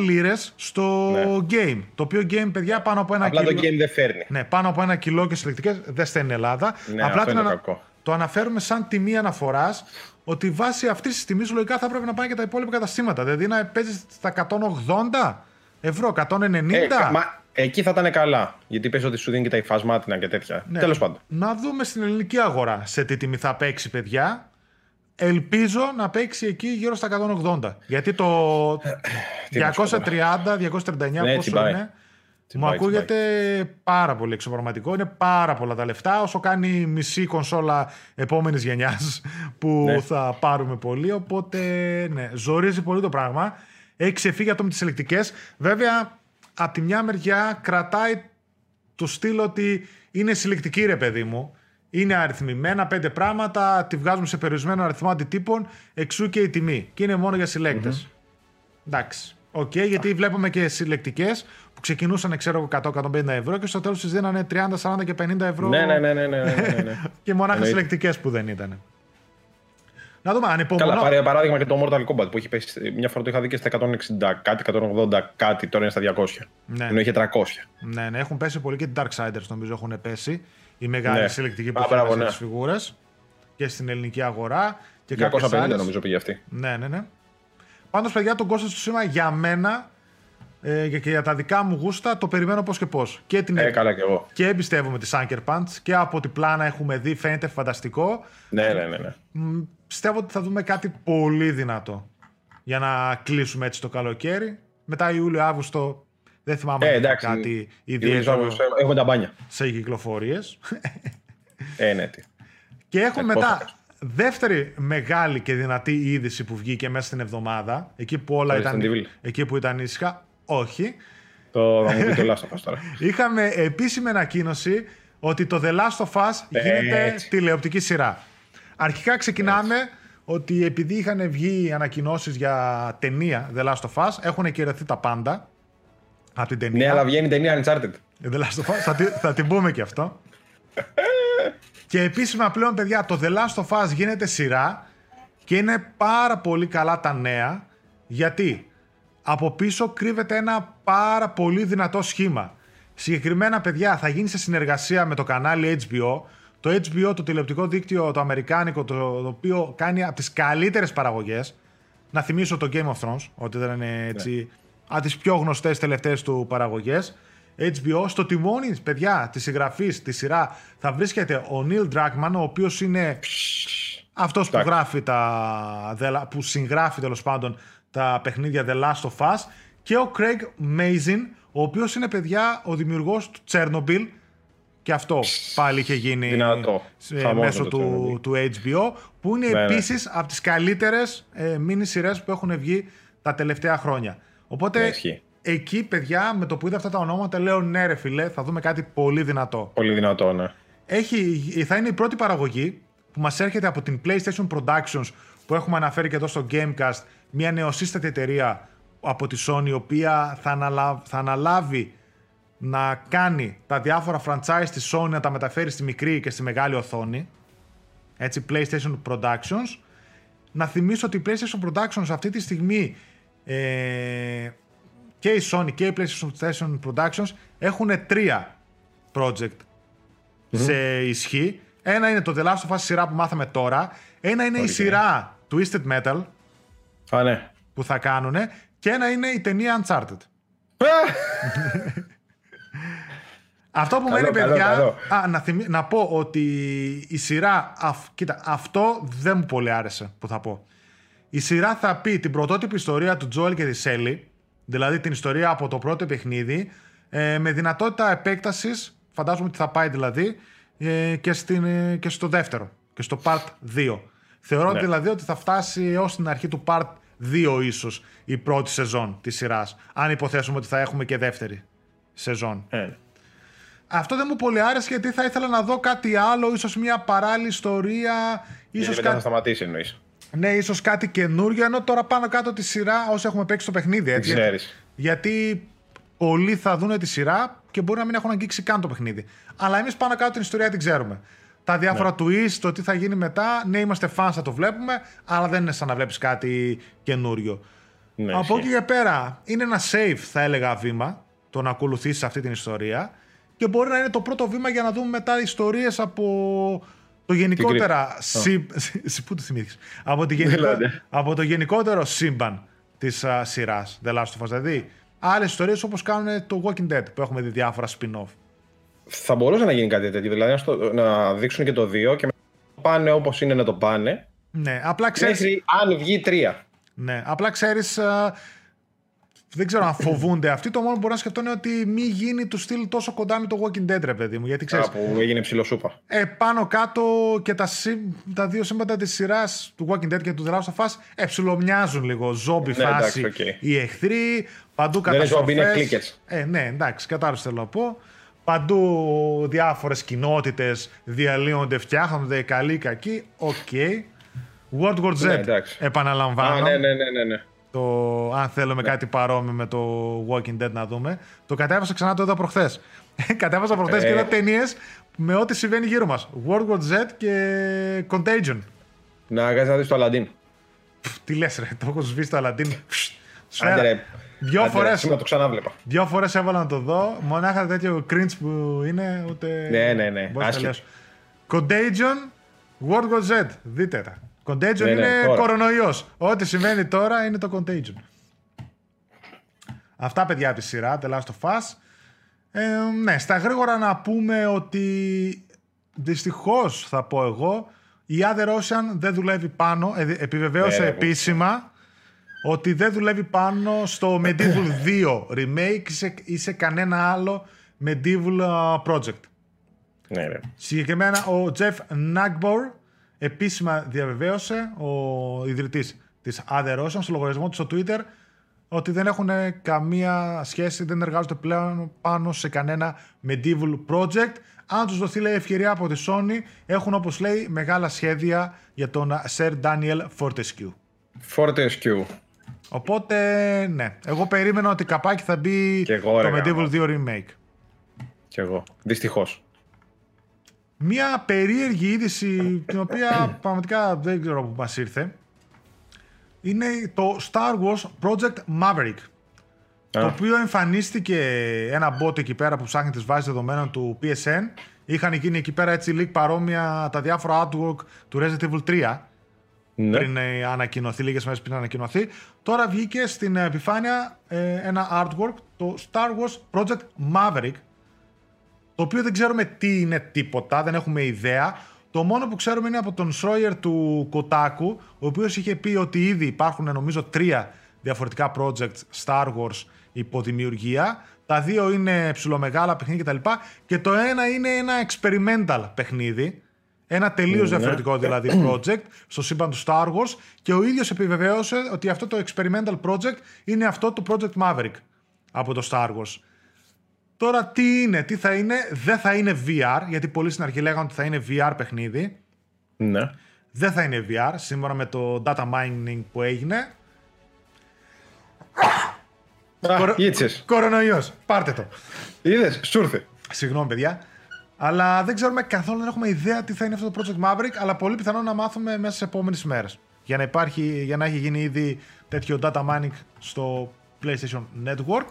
λίρες στο ναι. game. Το οποίο game, παιδιά, πάνω από ένα Απλά κιλό. το game δεν φέρνει. Ναι, πάνω από ένα κιλό και συλλεκτικές δεν στέλνει Ελλάδα. Ναι, Απλά αυτό ανα... κακό. το αναφέρουμε σαν τιμή αναφοράς ότι βάσει αυτής της τιμής λογικά θα πρέπει να πάνε και τα υπόλοιπα καταστήματα. Δηλαδή να παίζεις στα 180 ευρώ, 190. Ε, μα Εκεί θα ήταν καλά. Γιατί πες ότι σου δίνει και τα υφασμάτινα και τέτοια. Ναι. Τέλος πάντων. Να δούμε στην ελληνική αγορά σε τι τιμή θα παίξει, παιδιά. Ελπίζω να παίξει εκεί γύρω στα 180. Γιατί το [CLEARS THROAT] 230-239 ναι, πόσο είναι. Μου ακούγεται πάρα πολύ εξωπραγματικό. Είναι πάρα πολλά τα λεφτά. Όσο κάνει μισή κονσόλα επόμενης γενιάς [LAUGHS] που ναι. θα πάρουμε πολύ. Οπότε, ναι, ζορίζει πολύ το πράγμα. Έχει ξεφύγει αυτό με τις συλλεκτικές. Βέβαια, από τη μια μεριά κρατάει το στυλ ότι είναι συλλεκτική, ρε παιδί μου. Είναι αριθμημένα πέντε πράγματα, τη βγάζουμε σε περιορισμένο αριθμό αντιτύπων, εξού και η τιμή. Και είναι μόνο για συλλέκτες. Εντάξει. Ok, okay, γιατί βλέπουμε και συλλεκτικές που ξεκινούσαν, ξέρω 100-150 ευρώ και στο τέλος τις δίνανε 30, 40 και 50 ευρώ. Ναι, ναι, ναι. ναι, ναι, ναι, ναι. [LAUGHS] και μονάχα συλλεκτικές που δεν ήταν. Να δούμε αν υπομονώ. Καλά, πάρε παράδειγμα και το Mortal Kombat που έχει πέσει. Μια φορά το είχα δει και στα 160 κάτι, 180 κάτι, τώρα είναι στα 200. Ναι. Ενώ είχε 300. Ναι, ναι, έχουν πέσει πολύ και οι Darksiders νομίζω έχουν πέσει. Η μεγάλη ναι. συλλεκτική που έχει ναι. φιγούρες και στην ελληνική αγορά. Και 250 νομίζω πήγε αυτή. Ναι, ναι, ναι. Πάντως, παιδιά, τον Ghost of Tsushima για μένα ε, και για τα δικά μου γούστα το περιμένω πώς και πώς. Και, την... ε, καλά και εγώ. και εμπιστεύομαι τη Sunker Punch και από την πλάνα έχουμε δει, φαίνεται φανταστικό. Ναι, ναι, ναι. ναι. Πιστεύω ότι θα δούμε κάτι πολύ δυνατό για να κλείσουμε έτσι το καλοκαίρι. Μετά Ιούλιο-Αύγουστο δεν θυμάμαι ε, εντάξει, κάτι ιδιαίτερο έχουμε τα μπάνια. σε κυκλοφορίες. ε, ναι, τι. Και έχουμε μετά δεύτερη μεγάλη και δυνατή είδηση που βγήκε μέσα στην εβδομάδα, εκεί που όλα ήταν, εκεί που ήταν ήσυχα, όχι. Το θα μου πει το Last of Us τώρα. [LAUGHS] Είχαμε επίσημη ανακοίνωση ότι το The Last of Us γίνεται τηλεοπτική σειρά. Αρχικά ξεκινάμε ότι επειδή είχαν βγει ανακοινώσεις για ταινία The Last of Us, έχουν κυρωθεί τα πάντα από την ταινία. Ναι, αλλά βγαίνει ταινία Uncharted. The Last of Us, θα, θα την πούμε και αυτό. [LAUGHS] και επίσημα πλέον, παιδιά, το The Last of Us γίνεται σειρά και είναι πάρα πολύ καλά τα νέα. Γιατί από πίσω κρύβεται ένα πάρα πολύ δυνατό σχήμα. Συγκεκριμένα, παιδιά, θα γίνει σε συνεργασία με το κανάλι HBO. Το HBO, το τηλεοπτικό δίκτυο, το αμερικάνικο, το, το οποίο κάνει από τις καλύτερες παραγωγές. Να θυμίσω το Game of Thrones, ότι δεν είναι έτσι... Ναι. Από τις πιο γνωστές τελευταίες του παραγωγές. HBO, στο τιμόνι, παιδιά, τη συγγραφής, τη σειρά, θα βρίσκεται ο Neil Druckmann, ο οποίος είναι αυτός που γράφει τα... που συγγράφει τέλος πάντων τα παιχνίδια The Last of Us και ο Craig Mazin, ο οποίος είναι παιδιά ο δημιουργός του Chernobyl και αυτό πάλι είχε γίνει Δυνατό. μέσω του, του HBO που είναι ναι, ναι. επίσης από τις καλύτερες ε, μίνι σειρές που έχουν βγει τα τελευταία χρόνια. Οπότε ναι, εκεί παιδιά με το που είδα αυτά τα ονόματα λέω ναι ρε φιλέ θα δούμε κάτι πολύ δυνατό. Πολύ δυνατό ναι. Έχει, θα είναι η πρώτη παραγωγή που μας έρχεται από την PlayStation Productions που έχουμε αναφέρει και εδώ στο Gamecast μια νεοσύστατη εταιρεία από τη Sony η οποία θα αναλάβει, θα αναλάβει να κάνει τα διάφορα franchise της Sony να τα μεταφέρει στη μικρή και στη μεγάλη οθόνη έτσι PlayStation Productions. Να θυμίσω ότι η PlayStation Productions αυτή τη στιγμή ε, και η Sony και η PlayStation Productions έχουν τρία project σε ισχύ. Ένα είναι το The Last of Us σειρά που μάθαμε τώρα. Ένα είναι η σειρά Twisted Metal. Α, ναι. που θα κάνουν και ένα είναι η ταινία Uncharted. [LAUGHS] Αυτό που μένει, παιδιά. Α, να, να πω ότι η σειρά. κοίτα, αυτό δεν μου πολύ άρεσε που θα πω. Η σειρά θα πει την πρωτότυπη ιστορία του Τζόελ και της Σέλη, δηλαδή την ιστορία από το πρώτο παιχνίδι, ε, με δυνατότητα επέκτασης, φαντάζομαι ότι θα πάει δηλαδή, ε, και, στην, ε, και στο δεύτερο, και στο part 2. Θεωρώ ναι. δηλαδή ότι θα φτάσει έως την αρχή του part 2 ίσως η πρώτη σεζόν της σειράς. Αν υποθέσουμε ότι θα έχουμε και δεύτερη σεζόν. Ε. Αυτό δεν μου πολύ άρεσε γιατί θα ήθελα να δω κάτι άλλο, ίσως μια παράλληλη ιστορία. Ίσως μετά θα σταματήσει εννοείς. Ναι, ίσως κάτι καινούριο, ενώ τώρα πάνω κάτω τη σειρά όσοι έχουμε παίξει το παιχνίδι. Έτσι, ξέρεις. Γιατί πολλοί θα δουν τη σειρά και μπορεί να μην έχουν αγγίξει καν το παιχνίδι. Αλλά εμείς πάνω κάτω την ιστορία την ξέρουμε τα διάφορα ναι. twist, το τι θα γίνει μετά. Ναι, είμαστε fans, θα το βλέπουμε, αλλά δεν είναι σαν να βλέπεις κάτι καινούριο. Ναι, Από εκεί και πέρα, είναι ένα safe, θα έλεγα, βήμα το να ακολουθήσεις αυτή την ιστορία και μπορεί να είναι το πρώτο βήμα για να δούμε μετά ιστορίες από το γενικότερα. Πού το θυμήθηκες; Από, από το γενικότερο σύμπαν της σειράς The Last of Us. Δηλαδή, άλλες ιστορίες όπως κάνουν το Walking Dead που έχουμε δει διάφορα spin-off θα μπορούσε να γίνει κάτι τέτοιο. Δηλαδή να, να δείξουν και το 2 και να το πάνε όπως είναι να το πάνε. Ναι, απλά ξέρει. αν βγει 3. Ναι, απλά ξέρεις. Δεν ξέρω αν φοβούνται αυτοί. Το μόνο που μπορώ να σκεφτώ είναι ότι μη γίνει του στυλ τόσο κοντά με το Walking Dead, ρε παιδί μου. Γιατί ξέρεις, που έγινε ψιλοσούπα. ε, πάνω κάτω και τα, σύμ- τα δύο σύμπαντα της σειράς του Walking Dead και του The Last of Us ε, ψιλομοιάζουν λίγο. Ζόμπι Ναι, φάση. εντάξει, οκ. Οι εχθροί, παντού Δεν είναι ζόμπι, είναι καταστροφές. κλίκες. Ε, ναι, εντάξει, κατάλαβες τι θέλω να πω. Παντού διάφορες κοινότητες διαλύονται, φτιάχνονται καλοί ή κακοί. Ok. World War Z. Ναι, εντάξει. επαναλαμβάνω. Α, ναι, ναι, ναι, ναι, ναι. Το, αν θέλουμε κάτι παρόμοιο με το Walking Dead να δούμε. Το κατέβασα ξανά το είδα προχθές. [LAUGHS] κατέβασα προχθές και Ε. είδα ταινίες με ό,τι συμβαίνει γύρω μας. World War Z και Contagion. Να κάτσεις να δεις το Aladdin. Πφ, Τι λες, ρε, το έχω σβήσει το Aladdin. Φσ, σφαίρα. Άντε ρε. Δυο Άντε, ρε, φορές, Σήμερα το ξανάβλεπα. δυο φορές έβαλα να το δω. Μονάχα τέτοιο cringe που είναι, ούτε. Ναι, ναι, ναι. μπορείς να Άσχετο. λες. Contagion, World War Z. Δείτε τα. Contagion Ναι, ναι, είναι τώρα. κορονοϊός. Ό,τι συμβαίνει τώρα είναι το Contagion. Αυτά παιδιά από τη σειρά, The Last of Us. Ε, ναι, στα γρήγορα να πούμε ότι δυστυχώς θα πω εγώ η Other Ocean δεν δουλεύει πάνω, ε, επιβεβαίωσε Ναι, ρε, επίσημα ότι δεν δουλεύει πάνω στο Medieval [COUGHS] 2 remake ή σε, ή σε κανένα άλλο Medieval uh, project. Ναι, ρε. Συγκεκριμένα ο Jeff Nagbor επίσημα διαβεβαίωσε, ο ιδρυτής της Other Ocean, στο λογαριασμό του στο Twitter, ότι δεν έχουν καμία σχέση, δεν εργάζονται πλέον πάνω σε κανένα medieval project. Αν τους δοθεί λέει, ευκαιρία από τη Sony, έχουν όπως λέει μεγάλα σχέδια για τον Sir Daniel Fortescue. Fortescue. Οπότε, ναι. Εγώ περίμενα ότι καπάκι θα μπει Κι εγώ, ρε, το Medieval γάμο. 2 Remake. Κι εγώ. Δυστυχώς. Μία περίεργη είδηση, την οποία πραγματικά δεν ξέρω που μας ήρθε, είναι το Star Wars Project Maverick. Το οποίο εμφανίστηκε ένα bot εκεί πέρα που ψάχνει τις βάσεις δεδομένων του PSN. Είχαν γίνει εκεί πέρα έτσι leak παρόμοια τα διάφορα artwork του Resident Evil 3 Ναι. πριν ε, ανακοινωθεί, λίγες μέρες πριν ανακοινωθεί. Τώρα βγήκε στην επιφάνεια ε, ένα artwork, το Star Wars Project Maverick, το οποίο δεν ξέρουμε τι είναι τίποτα, δεν έχουμε ιδέα. Το μόνο που ξέρουμε είναι από τον Σρόιερ του Kotaku, ο οποίος είχε πει ότι ήδη υπάρχουν νομίζω τρία διαφορετικά projects Star Wars υποδημιουργία. Τα δύο είναι ψηλομεγάλα παιχνίδια κτλ. Και το ένα είναι ένα experimental παιχνίδι. Ένα τελείως διαφορετικό δηλαδή [CLEARS THROAT] project στο σύμπαν του Star Wars και ο ίδιος επιβεβαίωσε ότι αυτό το experimental project είναι αυτό το Project Maverick από το Star Wars. Τώρα τι είναι, τι θα είναι, δεν θα είναι VR, γιατί πολλοί στην αρχή λέγανε ότι θα είναι VR παιχνίδι. Ναι. Δεν θα είναι VR, σύμφωνα με το data mining που έγινε. Α, Κορο- γίτσες. Κορονοϊός, πάρτε το. Είδες, σου ήρθε. Συγγνώμη, παιδιά. Αλλά δεν ξέρουμε καθόλου, δεν έχουμε ιδέα τι θα είναι αυτό το Project Maverick, αλλά πολύ πιθανό να μάθουμε μέσα στις επόμενες μέρες. Για να, υπάρχει, για να έχει γίνει ήδη τέτοιο data mining στο PlayStation Network.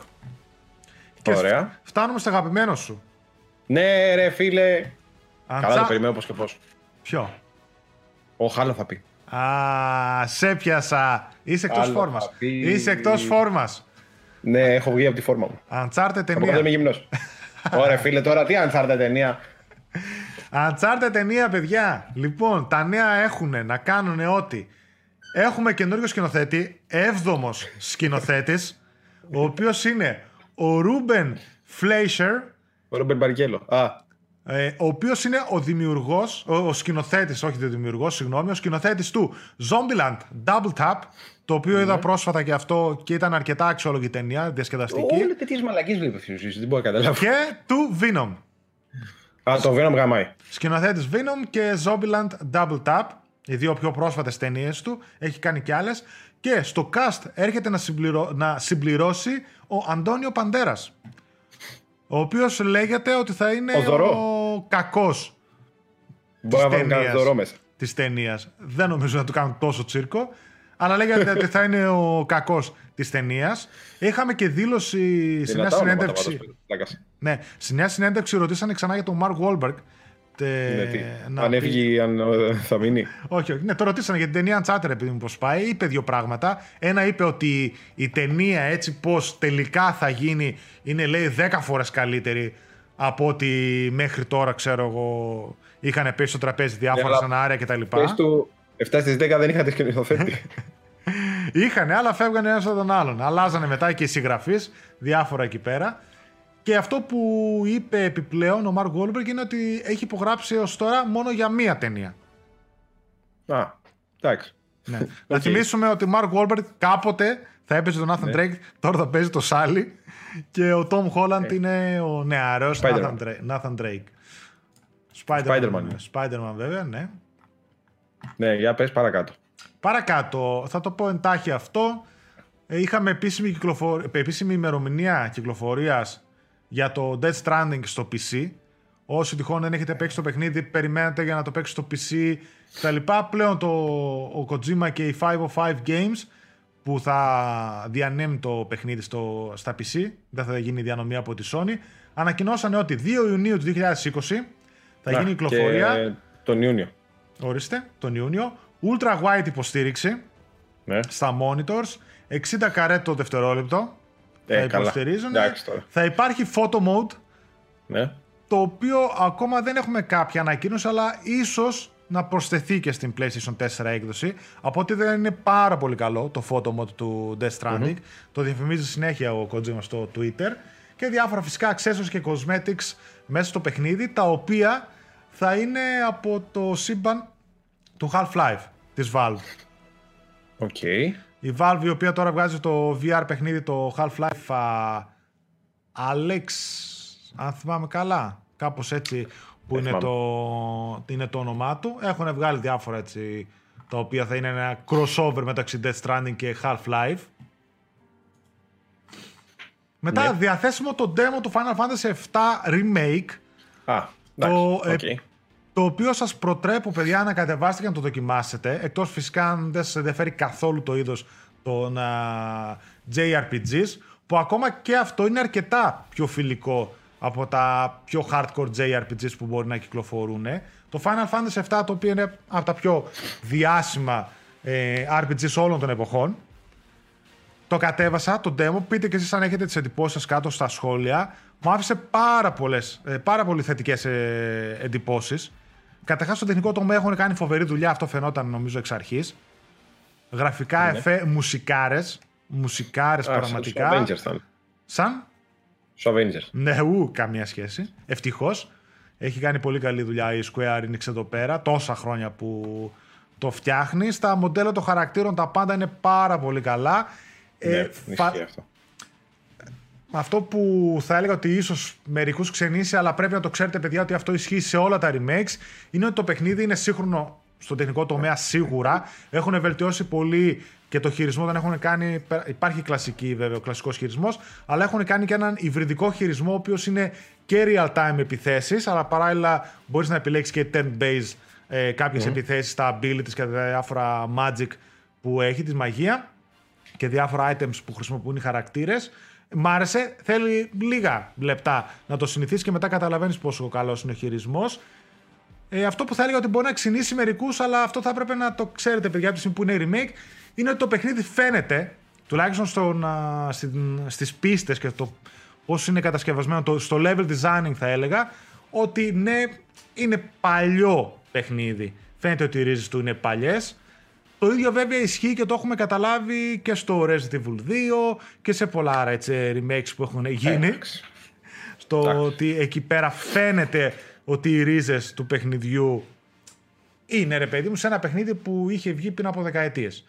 Και Ωραία. φ- φτάνουμε στο αγαπημένο σου. Ναι, ρε φίλε. Καλά Uncharted- το περιμένω πώς και πώς. Ποιο; Ο Χάλο θα πει. Α, σε πιάσα. Είσαι εκτός Άλλο φόρμας. θα πει. Είσαι εκτός φόρμας. Ναι, έχω βγει από τη φόρμα μου. Uncharted Από κάτω είμαι ταινία. γυμνός. [LAUGHS] Ωραία φίλε, τώρα τι αν θα ταινία; Uncharted ταινία, παιδιά. Λοιπόν, τα νέα έχουν να κάνουν ό,τι. Έχουμε καινούριο σκηνοθέτη, έβδομος σκηνοθέτης, ο οποίος είναι ο Ρούμπεν Φλέισερ, Ο Ρόμπερ Μπαρκέλο. Α, ε, ο οποίος είναι ο δημιουργός, ο, ο σκηνοθέτης, όχι ο δημιουργός, συγγνώμη, ο σκηνοθέτης του Zombieland Double Tap, το οποίο είδα πρόσφατα και αυτό και ήταν αρκετά αξιόλογη ταινία, διασκεδαστική. Όλε τέτοιες μαλακίες βλέπεις ουσίες, δεν μπορώ να καταλάβω. Και του Venom. Α, το Venom γαμάει. Σκηνοθέτης Venom και Zombieland Double Tap, οι δύο πιο πρόσφατες ταινίες του. Έχει κάνει και άλλες. Και στο cast έρχεται να, συμπληρω... να συμπληρώσει ο Αντώνιο Παντέρας. Ο οποίος λέγεται ότι θα είναι Ο Δωρό. ο κακός Μπορεί να βάλω ταινίας. κανένα δωρό μέσα. της ταινίας. Δεν νομίζω να του κάνουν τόσο τσίρκο. Αλλά λέγεται ότι θα είναι ο κακός της ταινίας. Είχαμε και δήλωση σε μια Δυνατά ονόματα συνέντευξη. πάντως, πλάκας. Ναι, σε μια συνέντευξη ρωτήσανε ξανά για τον Mark Wahlberg. Τε, Ναι, τι, να Αν πει- έφυγε, αν ε, θα μείνει. Όχι, όχι. Ναι, το ρωτήσανε για την ταινία Uncharted επειδή μου πώς πάει. Είπε δύο πράγματα. Ένα είπε ότι η ταινία έτσι πώς τελικά θα γίνει είναι λέει 10 φορές καλύτερη από ότι μέχρι τώρα ξέρω εγώ είχαν πέσει στο τραπέζι διάφορα Ναι, αλλά σενάρια κτλ. Πες του, 7 στις 10 δεν είχατε σκηνοθέτη. [LAUGHS] Είχανε, αλλά φεύγανε ένας από τον άλλον. Αλλάζανε μετά και οι συγγραφείς, διάφορα εκεί πέρα. Και αυτό που είπε επιπλέον ο Μαρκ Γόλμπεργκ είναι ότι έχει υπογράψει έως τώρα μόνο για μία ταινία. Α, εντάξει. Ναι. [LAUGHS] Να θυμίσουμε ότι ο Μαρκ Γόλμπεργκ κάποτε θα έπαιζε τον Nathan Drake, τώρα θα παίζει το Σάλι και ο Tom Holland είναι ο νεαρός Nathan Drake. Spider-Man. Spider-Man βέβαια, ναι. Ναι, για πες παρακάτω. Παρακάτω, θα το πω εντάχει αυτό. Ε, είχαμε επίσημη, κυκλοφορ... επίσημη ημερομηνία κυκλοφορίας για το Dead Stranding στο PC. Όσοι τυχόν δεν έχετε παίξει το παιχνίδι, περιμένετε για να το παίξει στο PC κτλ. Πλέον το, ο Kojima και οι 505 Games που θα διανέμει το παιχνίδι στο, στα PC, δεν θα γίνει διανομή από τη Sony, ανακοινώσανε ότι 2 Ιουνίου του 2020 θα γίνει η κυκλοφορία. τον Ιούνιο. Ορίστε, τον Ιούνιο. Ultra wide υποστήριξη ναι. στα monitors. 60 καρέ το δευτερόλεπτο. Ε, θα υποστηρίζουν. Θα υπάρχει photo mode. Ναι. Το οποίο ακόμα δεν έχουμε κάποια ανακοίνωση, αλλά ίσως να προσθεθεί και στην PlayStation 4 έκδοση. Από ότι δεν είναι πάρα πολύ καλό το photo mode του Death Stranding. Το διαφημίζει συνέχεια ο Kojima στο Twitter. Και διάφορα φυσικά accessories και cosmetics μέσα στο παιχνίδι, τα οποία θα είναι από το σύμπαν του Half-Life της Valve. Ok. Okay. Η Valve η οποία τώρα βγάζει το VR παιχνίδι το Half-Life uh, Alyx, αν θυμάμαι καλά, κάπως έτσι που είναι το, είναι το όνομά του. Έχουν βγάλει διάφορα έτσι τα οποία θα είναι ένα crossover μεταξύ Death Stranding και Half-Life. Μετά ναι. διαθέσιμο το demo του Final Fantasy VII Remake. Α, το, okay. Ε, το οποίο σας προτρέπω παιδιά να κατεβάσετε και να το δοκιμάσετε εκτός φυσικά αν δεν σας ενδιαφέρει καθόλου το είδος των uh, JRPGs που ακόμα και αυτό είναι αρκετά πιο φιλικό από τα πιο hardcore JRPGs που μπορεί να κυκλοφορούν. Το Final Fantasy VII το οποίο είναι από τα πιο διάσημα ε, RPGs όλων των εποχών το κατέβασα, το demo, πείτε και εσείς αν έχετε τις εντυπώσεις κάτω στα σχόλια. Μου άφησε πάρα, πολλές, ε, πάρα πολύ θετικές ε, εντυπώσεις. Καταρχάς, στο τεχνικό τομέα έχουν κάνει φοβερή δουλειά, αυτό φαινόταν νομίζω εξ αρχής. Γραφικά ναι. εφέ, μουσικάρες. Μουσικάρες πραγματικά. Σαν Avengers ήταν. Σαν; Στο Avengers. Ναι, ου, καμία σχέση. Ευτυχώς. Έχει κάνει πολύ καλή δουλειά η Square Enix εδώ πέρα. Τόσα χρόνια που το φτιάχνεις. Τα μοντέλα των χαρακτήρων τα πάντα είναι πάρα πολύ καλά. Ναι, ε, φα... αυτό αυτό που θα έλεγα ότι ίσως μερικούς ξενήσει, αλλά πρέπει να το ξέρετε, παιδιά, ότι αυτό ισχύει σε όλα τα remakes, είναι ότι το παιχνίδι είναι σύγχρονο στον τεχνικό τομέα σίγουρα. Έχουν βελτιώσει πολύ και το χειρισμό δεν έχουν κάνει. Υπάρχει κλασική, βέβαια, ο κλασικός χειρισμός, αλλά έχουν κάνει και έναν υβριδικό χειρισμό, ο οποίος είναι και real time επιθέσεις, αλλά παράλληλα μπορείς να επιλέξεις και turn-based ε, κάποιες mm. επιθέσεις, τα abilities και τα διάφορα magic που έχει, τη μαγεία και διάφορα items που χρησιμοποιούν οι χαρακτήρες. Μ' άρεσε. Θέλει λίγα λεπτά να το συνηθίσει και μετά καταλαβαίνεις πόσο καλός είναι ο χειρισμός. Ε, αυτό που θα έλεγα ότι μπορεί να ξυνήσει μερικούς, αλλά αυτό θα έπρεπε να το ξέρετε, παιδιά, από τη στιγμή που είναι remake, είναι ότι το παιχνίδι φαίνεται, τουλάχιστον στον, α, στις πίστες και το πώς είναι κατασκευασμένο, το, στο level designing θα έλεγα, ότι ναι, είναι παλιό παιχνίδι. Φαίνεται ότι οι ρίζες του είναι παλιές, το ίδιο βέβαια ισχύει και το έχουμε καταλάβει και στο Resident Evil 2 και σε πολλά άλλα έτσι, remakes που έχουν γίνει. Στο ότι εκεί πέρα φαίνεται ότι οι ρίζες του παιχνιδιού είναι ρε παιδί μου σε ένα παιχνίδι που είχε βγει πριν από δεκαετίες.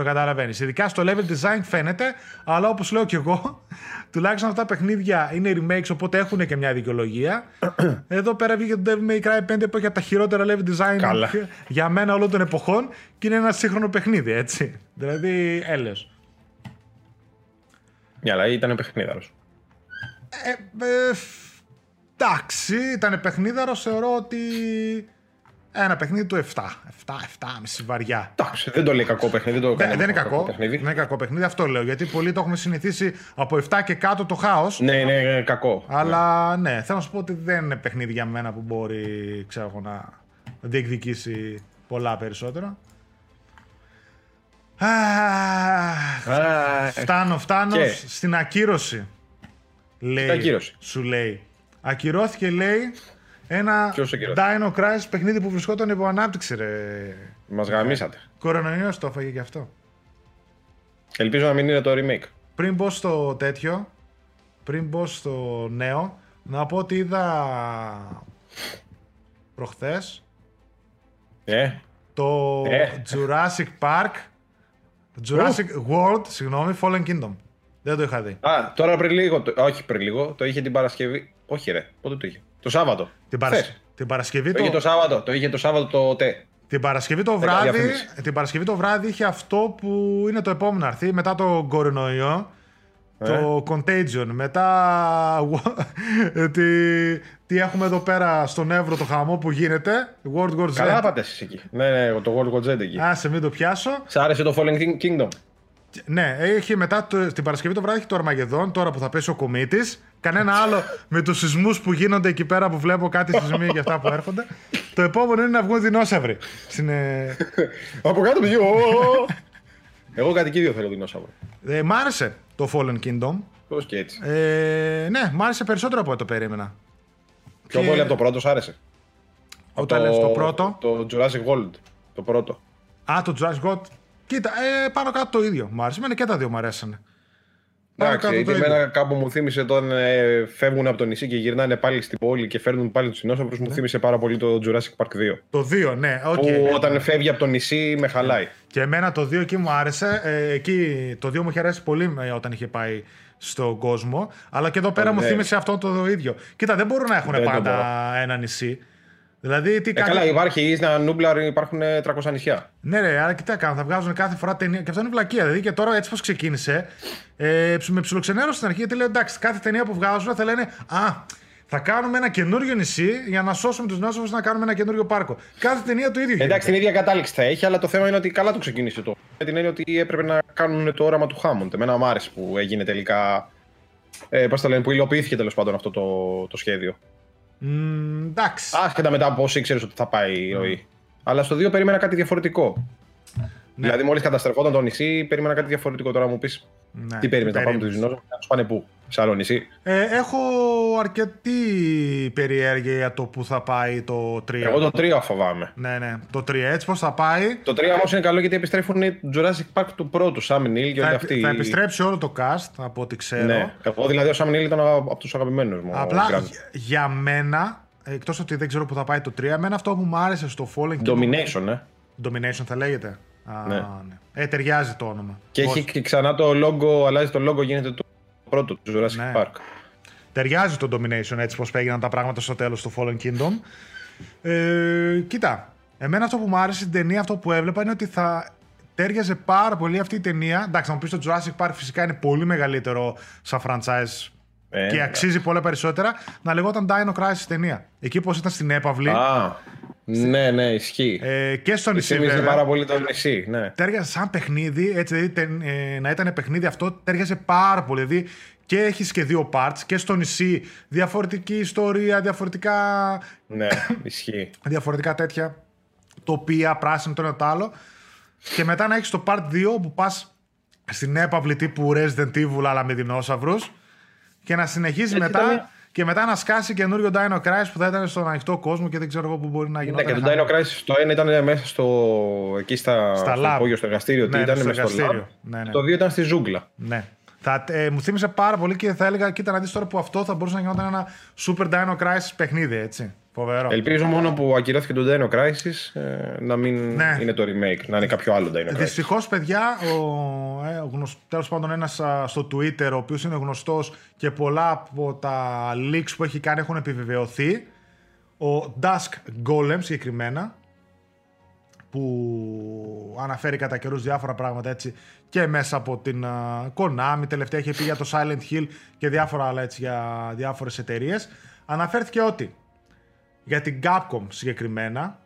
Το καταλαβαίνεις. Ειδικά στο level design φαίνεται, αλλά όπως λέω και εγώ, τουλάχιστον αυτά τα παιχνίδια είναι remakes, οπότε έχουν και μια δικαιολογία. [CLEARS THROAT] Εδώ πέρα βγήκε το Devil May Cry 5 που έχει τα χειρότερα level design Καλά. για μένα όλων των εποχών και είναι ένα σύγχρονο παιχνίδι, έτσι. Δηλαδή, έλεος. Ναι, αλλά ήταν παιχνίδαρος. Ε, ε, εντάξει, ήταν παιχνίδαρος. Θεωρώ ότι ένα παιχνίδι του 7. 7, 7,5 βαριά. Εντάξει, δεν το λέει κακό παιχνίδι. Δεν, το δεν, δεν είναι κακό. Παιχνίδι. Δεν είναι κακό παιχνίδι, αυτό λέω. Γιατί πολλοί το έχουμε συνηθίσει από 7 και κάτω το χάος. Ναι, είναι κακό. Αλλά ναι. ναι, θέλω να σου πω ότι δεν είναι παιχνίδι για μένα που μπορεί ξέρω, να διεκδικήσει πολλά περισσότερα. φτάνω, φτάνω στην ακύρωση. Λέει, ακύρωση. Σου λέει. Ακυρώθηκε, λέει, ένα Dino Crisis παιχνίδι που βρισκόταν υπό ανάπτυξη, ρε. Μας γαμίσατε. Κορονοϊό το έφαγε γι' αυτό. Ελπίζω να μην είναι το remake. Πριν μπω στο τέτοιο, πριν μπω στο νέο, να πω ότι είδα προχθές Ε, το Ε. Jurassic Park, Jurassic World, συγγνώμη, Fallen Kingdom. Δεν το είχα δει. Α, τώρα πριν λίγο, το- όχι πριν λίγο, το είχε την Παρασκευή. Όχι ρε, πότε το είχε; Το Σάββατο. Την, Χθες. Παρασ... την Παρασκευή Το το... είχε το Σάββατο, το είχε το Σάββατο το τε. Την Παρασκευή το Έκανε βράδυ, διαφήμιση. την Παρασκευή το βράδυ είχε αυτό που είναι το επόμενο να έρθει μετά το κορονοϊό. Ε. Το Contagion. Μετά [LAUGHS] τι, τι έχουμε εδώ πέρα στον Εύρο το χαμό που γίνεται. World War Z. Καλά πάτε εσείς εκεί. Ναι, ναι, το World War Z εκεί. Άσε μην το πιάσω. Σ' άρεσε το Fallen King- Kingdom. Ναι, έχει μετά το, την Παρασκευή το βράδυ έχει το Αρμαγεδόν, τώρα που θα πέσει ο κομίτη. Κανένα άλλο με τους σεισμούς που γίνονται εκεί πέρα που βλέπω κάτι σεισμοί και αυτά που έρχονται. το επόμενο είναι να βγουν δεινόσαυροι. Στην, ε, [LAUGHS] Από κάτω πηγαίνω. Εγώ κατοικίδιο θέλω δεινόσαυρο. ε, μ' άρεσε το Fallen Kingdom. Πώς και έτσι. Ε, ναι, μ' άρεσε περισσότερο από ό,τι το περίμενα. Πιο και- πολύ από το πρώτο, σ' άρεσε. Όταν λες το πρώτο. Το Jurassic World. Το πρώτο. Α, το Jurassic World. Κοίτα, ε, πάνω κάτω το ίδιο. Μ' άρεσε. Εμένα και τα δύο μου αρέσανε. Πάνω Εντάξει, κάτω το γιατί ίδιο. εμένα κάπου μου θύμισε όταν ε, φεύγουν από το νησί και γυρνάνε πάλι στην πόλη και φέρνουν πάλι τους δεινόσαυρους. Ναι. Μου θύμισε πάρα πολύ το Jurassic Park 2. Το 2, ναι, οκ. Που όταν φεύγει από το νησί με χαλάει. Και εμένα το 2 εκεί μου άρεσε. Ε, εκεί το 2 μου είχε αρέσει πολύ ε, όταν είχε πάει στον κόσμο. Αλλά και εδώ πέρα μου ναι. θύμισε αυτό το ίδιο. Κοίτα, δεν μπορούν να έχουν Δεν το πάντα μπορώ. ένα νησί. Δηλαδή, τι Ε, κάνει. καλά, υπάρχει η Isla Nublar, υπάρχουν ε, 300 νησιά. Ναι, ρε, αλλά κοιτά, κάνουν, θα βγάζουν κάθε φορά ταινία. Και αυτό είναι βλακεία. Δηλαδή και τώρα έτσι πώς ξεκίνησε. Ε, ψ- με ψιλοξενέρωσε στην αρχή γιατί λέει εντάξει, κάθε ταινία που βγάζουν θα λένε Α, θα κάνουμε ένα καινούριο νησί για να σώσουμε τους νόσου να κάνουμε ένα καινούριο πάρκο. Κάθε ταινία το ίδιο γίνεται. Εντάξει, την ίδια κατάληξη θα έχει, αλλά το θέμα είναι ότι καλά το ξεκίνησε το. Με την έννοια ότι έπρεπε να κάνουν το όραμα του Χάμοντ. Εμένα μου άρεσε που έγινε τελικά. Ε, πώς το λένε, που υλοποιήθηκε τέλος πάντων αυτό το, το σχέδιο. Μ, εντάξει. Άσχετα μετά από πώ ήξερε ότι θα πάει η ροή. Αλλά στο 2 περίμενα κάτι διαφορετικό. Ναι. Δηλαδή, μόλις καταστρεφόταν το νησί, περίμενα κάτι διαφορετικό. Τώρα μου πεις Ναι, τι περίμενες να πάμε του περίμενες. δεινόσαυρου, να του πάνε πού, σε άλλο νησί. Ε, έχω αρκετή περιέργεια για το που θα πάει το 3. Εγώ το 3 φοβάμαι. Ναι, ναι, το 3. Έτσι πώς θα πάει. Το 3 όμως είναι καλό γιατί επιστρέφουν το Jurassic Park του πρώτου, Sam Neill και Θα, όλοι επι- αυτοί. θα επιστρέψει όλο το cast από ό,τι ξέρω. Ναι. Εγώ δηλαδή ο Sam Neill ήταν από τους αγαπημένους μου. ο Απλά Grant. για- για μένα, εκτός ότι δεν ξέρω που θα πάει το 3, εμένα αυτό που μου άρεσε στο Fallen Kingdom. Domination, ε. Domination θα λέγεται; Α, Ναι. ναι. Ε, ταιριάζει το όνομα. Και Πώς- έχει και ξανά το logo, αλλάζει το logo, γίνεται το πρώτο του Jurassic Ναι. Park. Ταιριάζει το Domination έτσι πως έγιναν τα πράγματα στο τέλος του Fallen Kingdom. Ε, κοίτα, εμένα αυτό που μου άρεσε στην ταινία, αυτό που έβλεπα είναι ότι θα τέριαζε πάρα πολύ αυτή η ταινία. Εντάξει, θα μου πεις το Jurassic Park φυσικά είναι πολύ μεγαλύτερο σαν franchise Ε, και αξίζει πολλά περισσότερα να λεγόταν Dino Crisis ταινία. Εκεί πως ήταν στην έπαυλη Α, ναι, ναι, ισχύει. ε, και στο νησί Θυμίζει βέβαια. πάρα πολύ το νησί, ναι. τέριαζε σαν παιχνίδι, έτσι δηλαδή τε- ε, να ήταν παιχνίδι αυτό, τέριαζε πάρα πολύ. Δηλαδή και έχεις και δύο parts και στο νησί διαφορετική ιστορία, διαφορετικά, Ναι, ισχύει. διαφορετικά τέτοια τοπία, πράσινο το ένα το άλλο. Και μετά να έχεις το part 2 που πας στην έπαυλη τύπου Resident Evil αλλά με δεινόσαυρους και να συνεχίζει Έτσι μετά. ήταν. Και μετά να σκάσει καινούριο Dino Crisis που θα ήταν στον ανοιχτό κόσμο και δεν ξέρω εγώ που μπορεί να Ναι, γινόταν. και το χαμό. Dino Crisis το ένα ήταν μέσα στο, εκεί στα, Στα στο lab. υπόγειο, στο εργαστήριο, τι Ναι, ήταν στο μέσα στο lab. εργαστήριο. Ναι, ναι. Το δύο ήταν στη ζούγκλα. Ναι. Θα, ε, μου θύμισε πάρα πολύ και θα έλεγα, κοίτα να δεις τώρα που αυτό θα μπορούσε να γινόταν ένα Super Dino Crisis παιχνίδι, έτσι. Φοβερό. Ελπίζω μόνο που ακυρώθηκε το Dino Crisis ε, να μην Ναι. είναι το remake, να είναι κάποιο άλλο Dino Crisis. Δυστυχώς, παιδιά, ο, ε, ο γνωσ... τέλος πάντων ένας στο Twitter, ο οποίος είναι γνωστός και πολλά από τα leaks που έχει κάνει έχουν επιβεβαιωθεί. Ο Dusk Golem συγκεκριμένα, που αναφέρει κατά καιρούς διάφορα πράγματα έτσι και μέσα από την α, Konami, τελευταία είχε πει για το Silent Hill και διάφορα άλλα έτσι για διάφορες εταιρείες. Αναφέρθηκε ότι για την Capcom συγκεκριμένα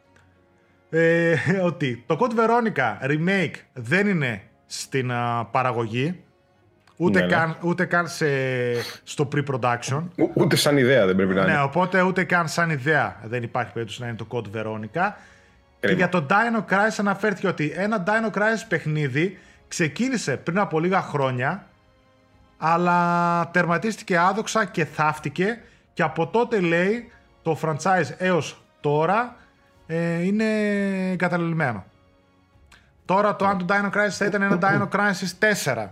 ε, [LAUGHS] ότι το Code Veronica remake δεν είναι στην α, παραγωγή ούτε, Ναι, ναι. καν, ούτε καν σε, στο pre-production Ού- Ούτε σαν ιδέα δεν πρέπει να ναι, είναι. οπότε ούτε καν σαν ιδέα δεν υπάρχει περίπτωση να είναι το Code Veronica. Και Κρίμα. για το Dino Crisis αναφέρθηκε ότι ένα Dino Crisis παιχνίδι ξεκίνησε πριν από λίγα χρόνια, αλλά τερματίστηκε άδοξα και θαύτηκε και από τότε λέει το franchise έως τώρα ε, είναι καταλελειμμένο. Τώρα το αν το Dino Crisis θα ήταν ένα [CLEARS THROAT] Dino Crisis 4.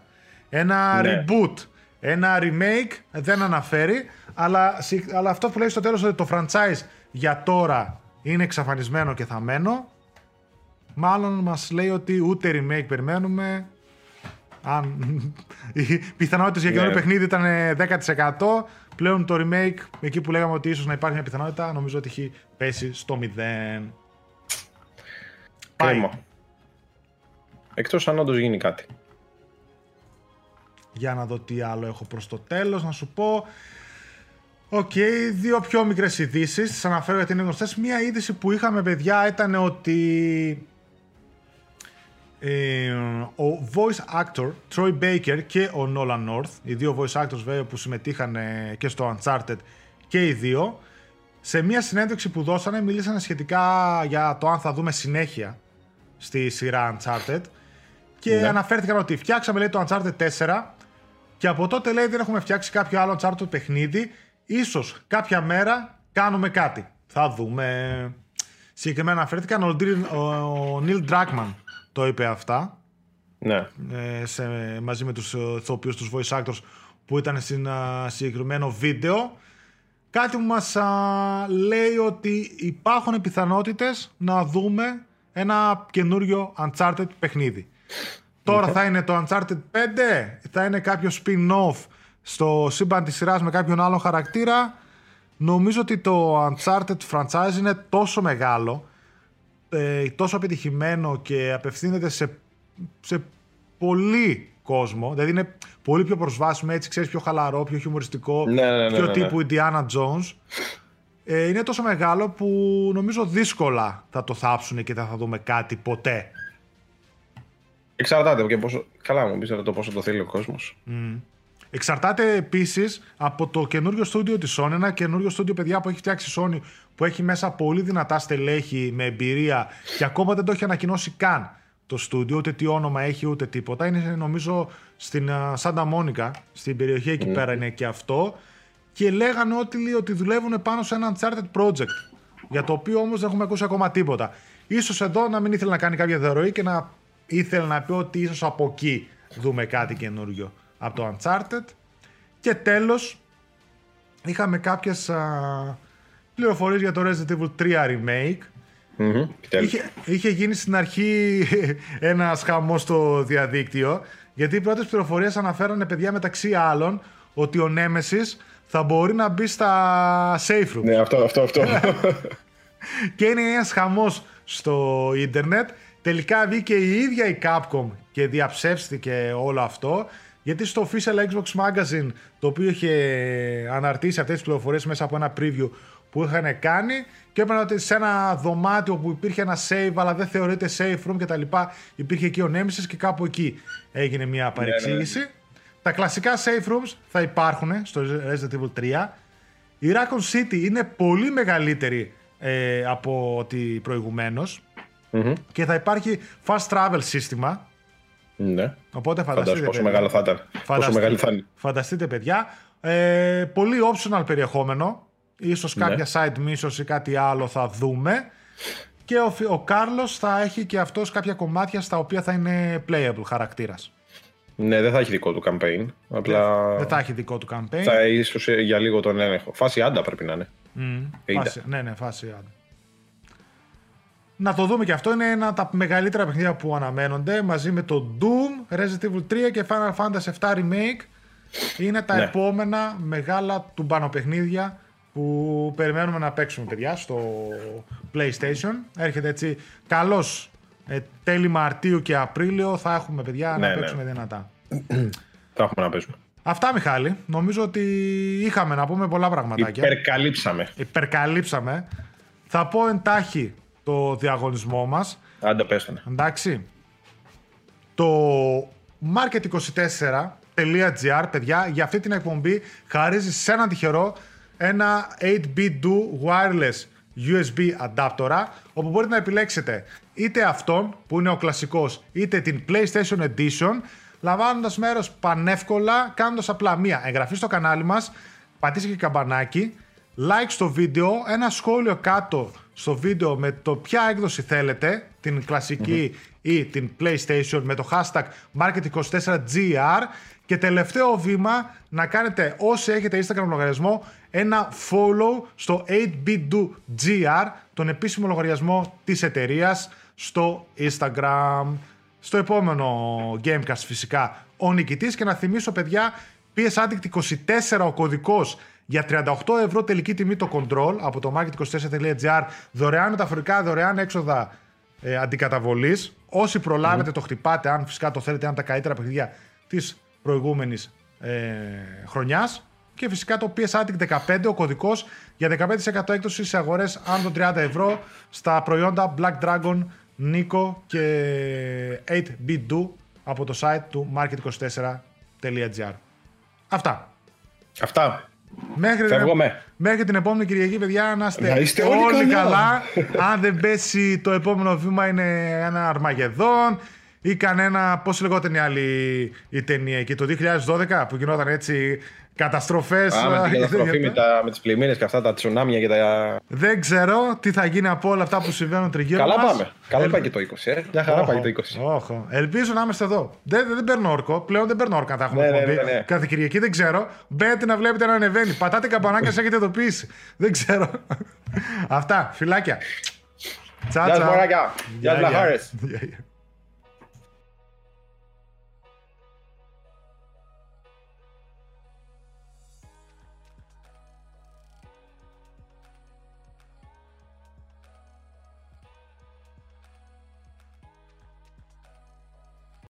Ένα Ναι. reboot. Ένα remake. Δεν αναφέρει. Αλλά, συ- αλλά αυτό που λέει στο τέλος ότι το franchise για τώρα είναι εξαφανισμένο και θαμμένο. Μάλλον μας λέει ότι ούτε remake περιμένουμε. Αν [LAUGHS] οι πιθανότητες για Ναι. καινούριο παιχνίδι ήταν ε, 10%. Πλέον το remake, εκεί που λέγαμε ότι ίσως να υπάρχει μια πιθανότητα, νομίζω ότι έχει πέσει στο 0. Πάει. Κρίμα. Εκτός αν όντως γίνει κάτι. Για να δω τι άλλο έχω προς το τέλος, να σου πω. Οκ, δύο πιο μικρές ειδήσεις. Τις αναφέρω γιατί είναι γνωστές. Μία είδηση που είχαμε, παιδιά, ήταν ότι ε, ο voice actor Troy Baker και ο Nolan North, οι δύο voice actors βέβαια που συμμετείχαν ε, και στο Uncharted και οι δύο, σε μία συνέντευξη που δώσανε μίλησαν σχετικά για το αν θα δούμε συνέχεια στη σειρά Uncharted και Ναι. αναφέρθηκαν ότι φτιάξαμε λέει το Uncharted 4 και από τότε λέει δεν έχουμε φτιάξει κάποιο άλλο Uncharted παιχνίδι. Ίσως κάποια μέρα κάνουμε κάτι. Θα δούμε. Συγκεκριμένα αναφέρθηκαν, ο, Ντρι- ο, ο Neil Druckmann το είπε αυτά Ναι. ε, σε, μαζί με τους ε, ηθοποιούς, τους voice actors που ήταν στην α, συγκεκριμένο βίντεο. Κάτι που μας α, λέει ότι υπάρχουν πιθανότητες να δούμε ένα καινούριο Uncharted παιχνίδι. Τώρα θα είναι το Uncharted 5, θα είναι κάποιο spin-off; Στο σύμπαν της σειράς με κάποιον άλλον χαρακτήρα. Νομίζω ότι το Uncharted franchise είναι τόσο μεγάλο, ε, τόσο επιτυχημένο και απευθύνεται σε, σε πολύ κόσμο. Δηλαδή είναι πολύ πιο προσβάσιμο, έτσι ξέρεις, πιο χαλαρό, πιο χιουμοριστικό, Ναι, ναι, ναι, πιο ναι, ναι. τύπου Indiana Jones. Ε, είναι τόσο μεγάλο που νομίζω δύσκολα θα το θάψουν και δεν θα δούμε κάτι ποτέ. Εξαρτάται και πόσο. Καλά, μου πεις το πόσο το θέλει ο κόσμος. Εξαρτάται επίσης από το καινούριο στούντιο της Sony. Ένα καινούριο στούντιο, παιδιά, που έχει φτιάξει η Sony, που έχει μέσα πολύ δυνατά στελέχη με εμπειρία και ακόμα δεν το έχει ανακοινώσει καν το στούντιο, ούτε τι όνομα έχει, ούτε τίποτα. Είναι νομίζω στην Σάντα Μόνικα, στην περιοχή εκεί πέρα είναι και αυτό. Και λέγανε ότι, λέει, ότι δουλεύουν πάνω σε ένα Uncharted project. Για το οποίο όμως δεν έχουμε ακούσει ακόμα τίποτα. Ίσως εδώ να μην ήθελε να κάνει κάποια διαρροή και να ήθελε να πει ότι ίσως από εκεί δούμε κάτι καινούριο από το Uncharted. Και τέλος, είχαμε κάποιες α, πληροφορίες για το Resident Evil 3 Remake. Είχε, είχε γίνει στην αρχή [LAUGHS] ένας χαμός στο διαδίκτυο, γιατί οι πρώτες πληροφορίες αναφέρανε παιδιά μεταξύ άλλων ότι ο Nemesis θα μπορεί να μπει στα safe room. Ναι, αυτό, αυτό, αυτό. [LAUGHS] και είναι ένας χαμός στο ίντερνετ. Τελικά βγήκε η ίδια η Capcom και διαψεύστηκε όλο αυτό. Γιατί στο official Xbox Magazine, το οποίο είχε αναρτήσει αυτές τις πληροφορίες μέσα από ένα preview που είχαν κάνει και έπαιρνε ότι σε ένα δωμάτιο που υπήρχε ένα save αλλά δεν θεωρείται safe room και τα λοιπά υπήρχε εκεί ο Nemesis και κάπου εκεί έγινε μια παρεξήγηση. Τα κλασικά safe rooms θα υπάρχουν στο Resident Evil 3. Η Raccoon City είναι πολύ μεγαλύτερη ε, από ό,τι προηγουμένως Μμμ. και θα υπάρχει fast travel σύστημα. Ναι. Οπότε φανταστείτε. Φαντάζομαι πόσο παιδιά. μεγάλο θα ήταν. Πόσο Φανταστείτε- μεγάλη θα είναι. Φανταστείτε, παιδιά. Ε, πολύ optional περιεχόμενο. Ίσως Ναι. κάποια side missions ή κάτι άλλο θα δούμε. Και ο, Φι- ο Κάρλος θα έχει και αυτός κάποια κομμάτια στα οποία θα είναι playable χαρακτήρας. Ναι, δεν θα έχει δικό του campaign. Απλά Δεν θα έχει δικό του campaign. θα ίσως ε, για λίγο τον έλεγχο. Φάση άντα πρέπει να είναι. Μμμ. Είδα. Φάση, ναι, ναι, φάση άντε. Να το δούμε και αυτό είναι ένα από τα μεγαλύτερα παιχνίδια που αναμένονται μαζί με το Doom, Resident Evil 3 και Final Fantasy VII Remake. Είναι τα Ναι. επόμενα μεγάλα τουμπάνο παιχνίδια που περιμένουμε να παίξουμε παιδιά στο PlayStation. Έρχεται έτσι καλώς ε, τέλη Μαρτίου και Απρίλιο θα έχουμε παιδιά Ναι, να ναι. παίξουμε δυνατά. Θα έχουμε να παίζουμε. Αυτά Μιχάλη, νομίζω ότι είχαμε να πούμε πολλά πραγματάκια. Υπερκαλύψαμε. υπερκαλύψαμε. Θα πω εντάχει το διαγωνισμό μας. Άντα πέστανε. Εντάξει. Το market24.gr, παιδιά, για αυτή την εκπομπή χαρίζει σε έναν τυχερό ένα 8B2 wireless USB αντάπτορα, όπου μπορείτε να επιλέξετε είτε αυτόν που είναι ο κλασικός, είτε την PlayStation Edition, λαμβάνοντας μέρος πανεύκολα, κάνοντας απλά μία εγγραφή στο κανάλι μας, πατήστε και καμπανάκι, like στο βίντεο, ένα σχόλιο κάτω στο βίντεο με το ποια έκδοση θέλετε, την κλασικη ή την PlayStation με το hashtag Market24GR και τελευταίο βήμα να κάνετε όσοι έχετε Instagram λογαριασμό ένα follow στο 8BDoGR, τον επίσημο λογαριασμό της εταιρείας στο Instagram. Στο επόμενο Gamecast φυσικά ο νικητής και να θυμίσω παιδιά PS Addict 24 ο κωδικός για 38 ευρώ τελική τιμή το control από το market24.gr δωρεάν μεταφορικά, δωρεάν έξοδα ε, αντικαταβολής. Όσοι το χτυπάτε, αν φυσικά το θέλετε, αν τα καλύτερα παιχνίδια της προηγούμενης ε, χρονιάς. Και φυσικά το PS Addict 15, ο κωδικός για 15% έκπτωση σε αγορές άνω των 30 ευρώ στα προϊόντα Black Dragon, Nico και 8BDO από το site του market24.gr. Αυτά. Αυτά. Μέχρι την, μέχρι την επόμενη Κυριακή, παιδιά, να είστε, όλοι, καλά. Αν δεν πέσει το επόμενο βήμα είναι ένα Αρμαγεδόν ή κανένα, πώς λεγόταν η άλλη η ταινία εκεί, το 2012 που γινόταν έτσι Καταστροφές. Πάμε την [LAUGHS] καταστροφή με, τα, με τις πλημμύρες και αυτά τα τσουνάμια και τα. Δεν ξέρω τι θα γίνει από όλα αυτά που συμβαίνουν τριγύρω. Καλά μας. πάμε. Καλά πάει και το 20. Ε. Μια χαρά πάει και το 20. Όχι. Ελπίζω να είμαστε εδώ. Δεν, δεν, δεν παίρνω όρκο. Πλέον δεν παίρνω όρκο. Θα έχουμε ναι, ναι, ναι, ναι, Κάθε Κυριακή δεν ξέρω. Μπαίνετε να βλέπετε να ανεβαίνει. Πατάτε καμπανάκια σα έχετε ειδοποιήσει. δεν ξέρω. [LAUGHS] αυτά. Φυλάκια. Τσάτσα. Γεια σας, Γεια σας,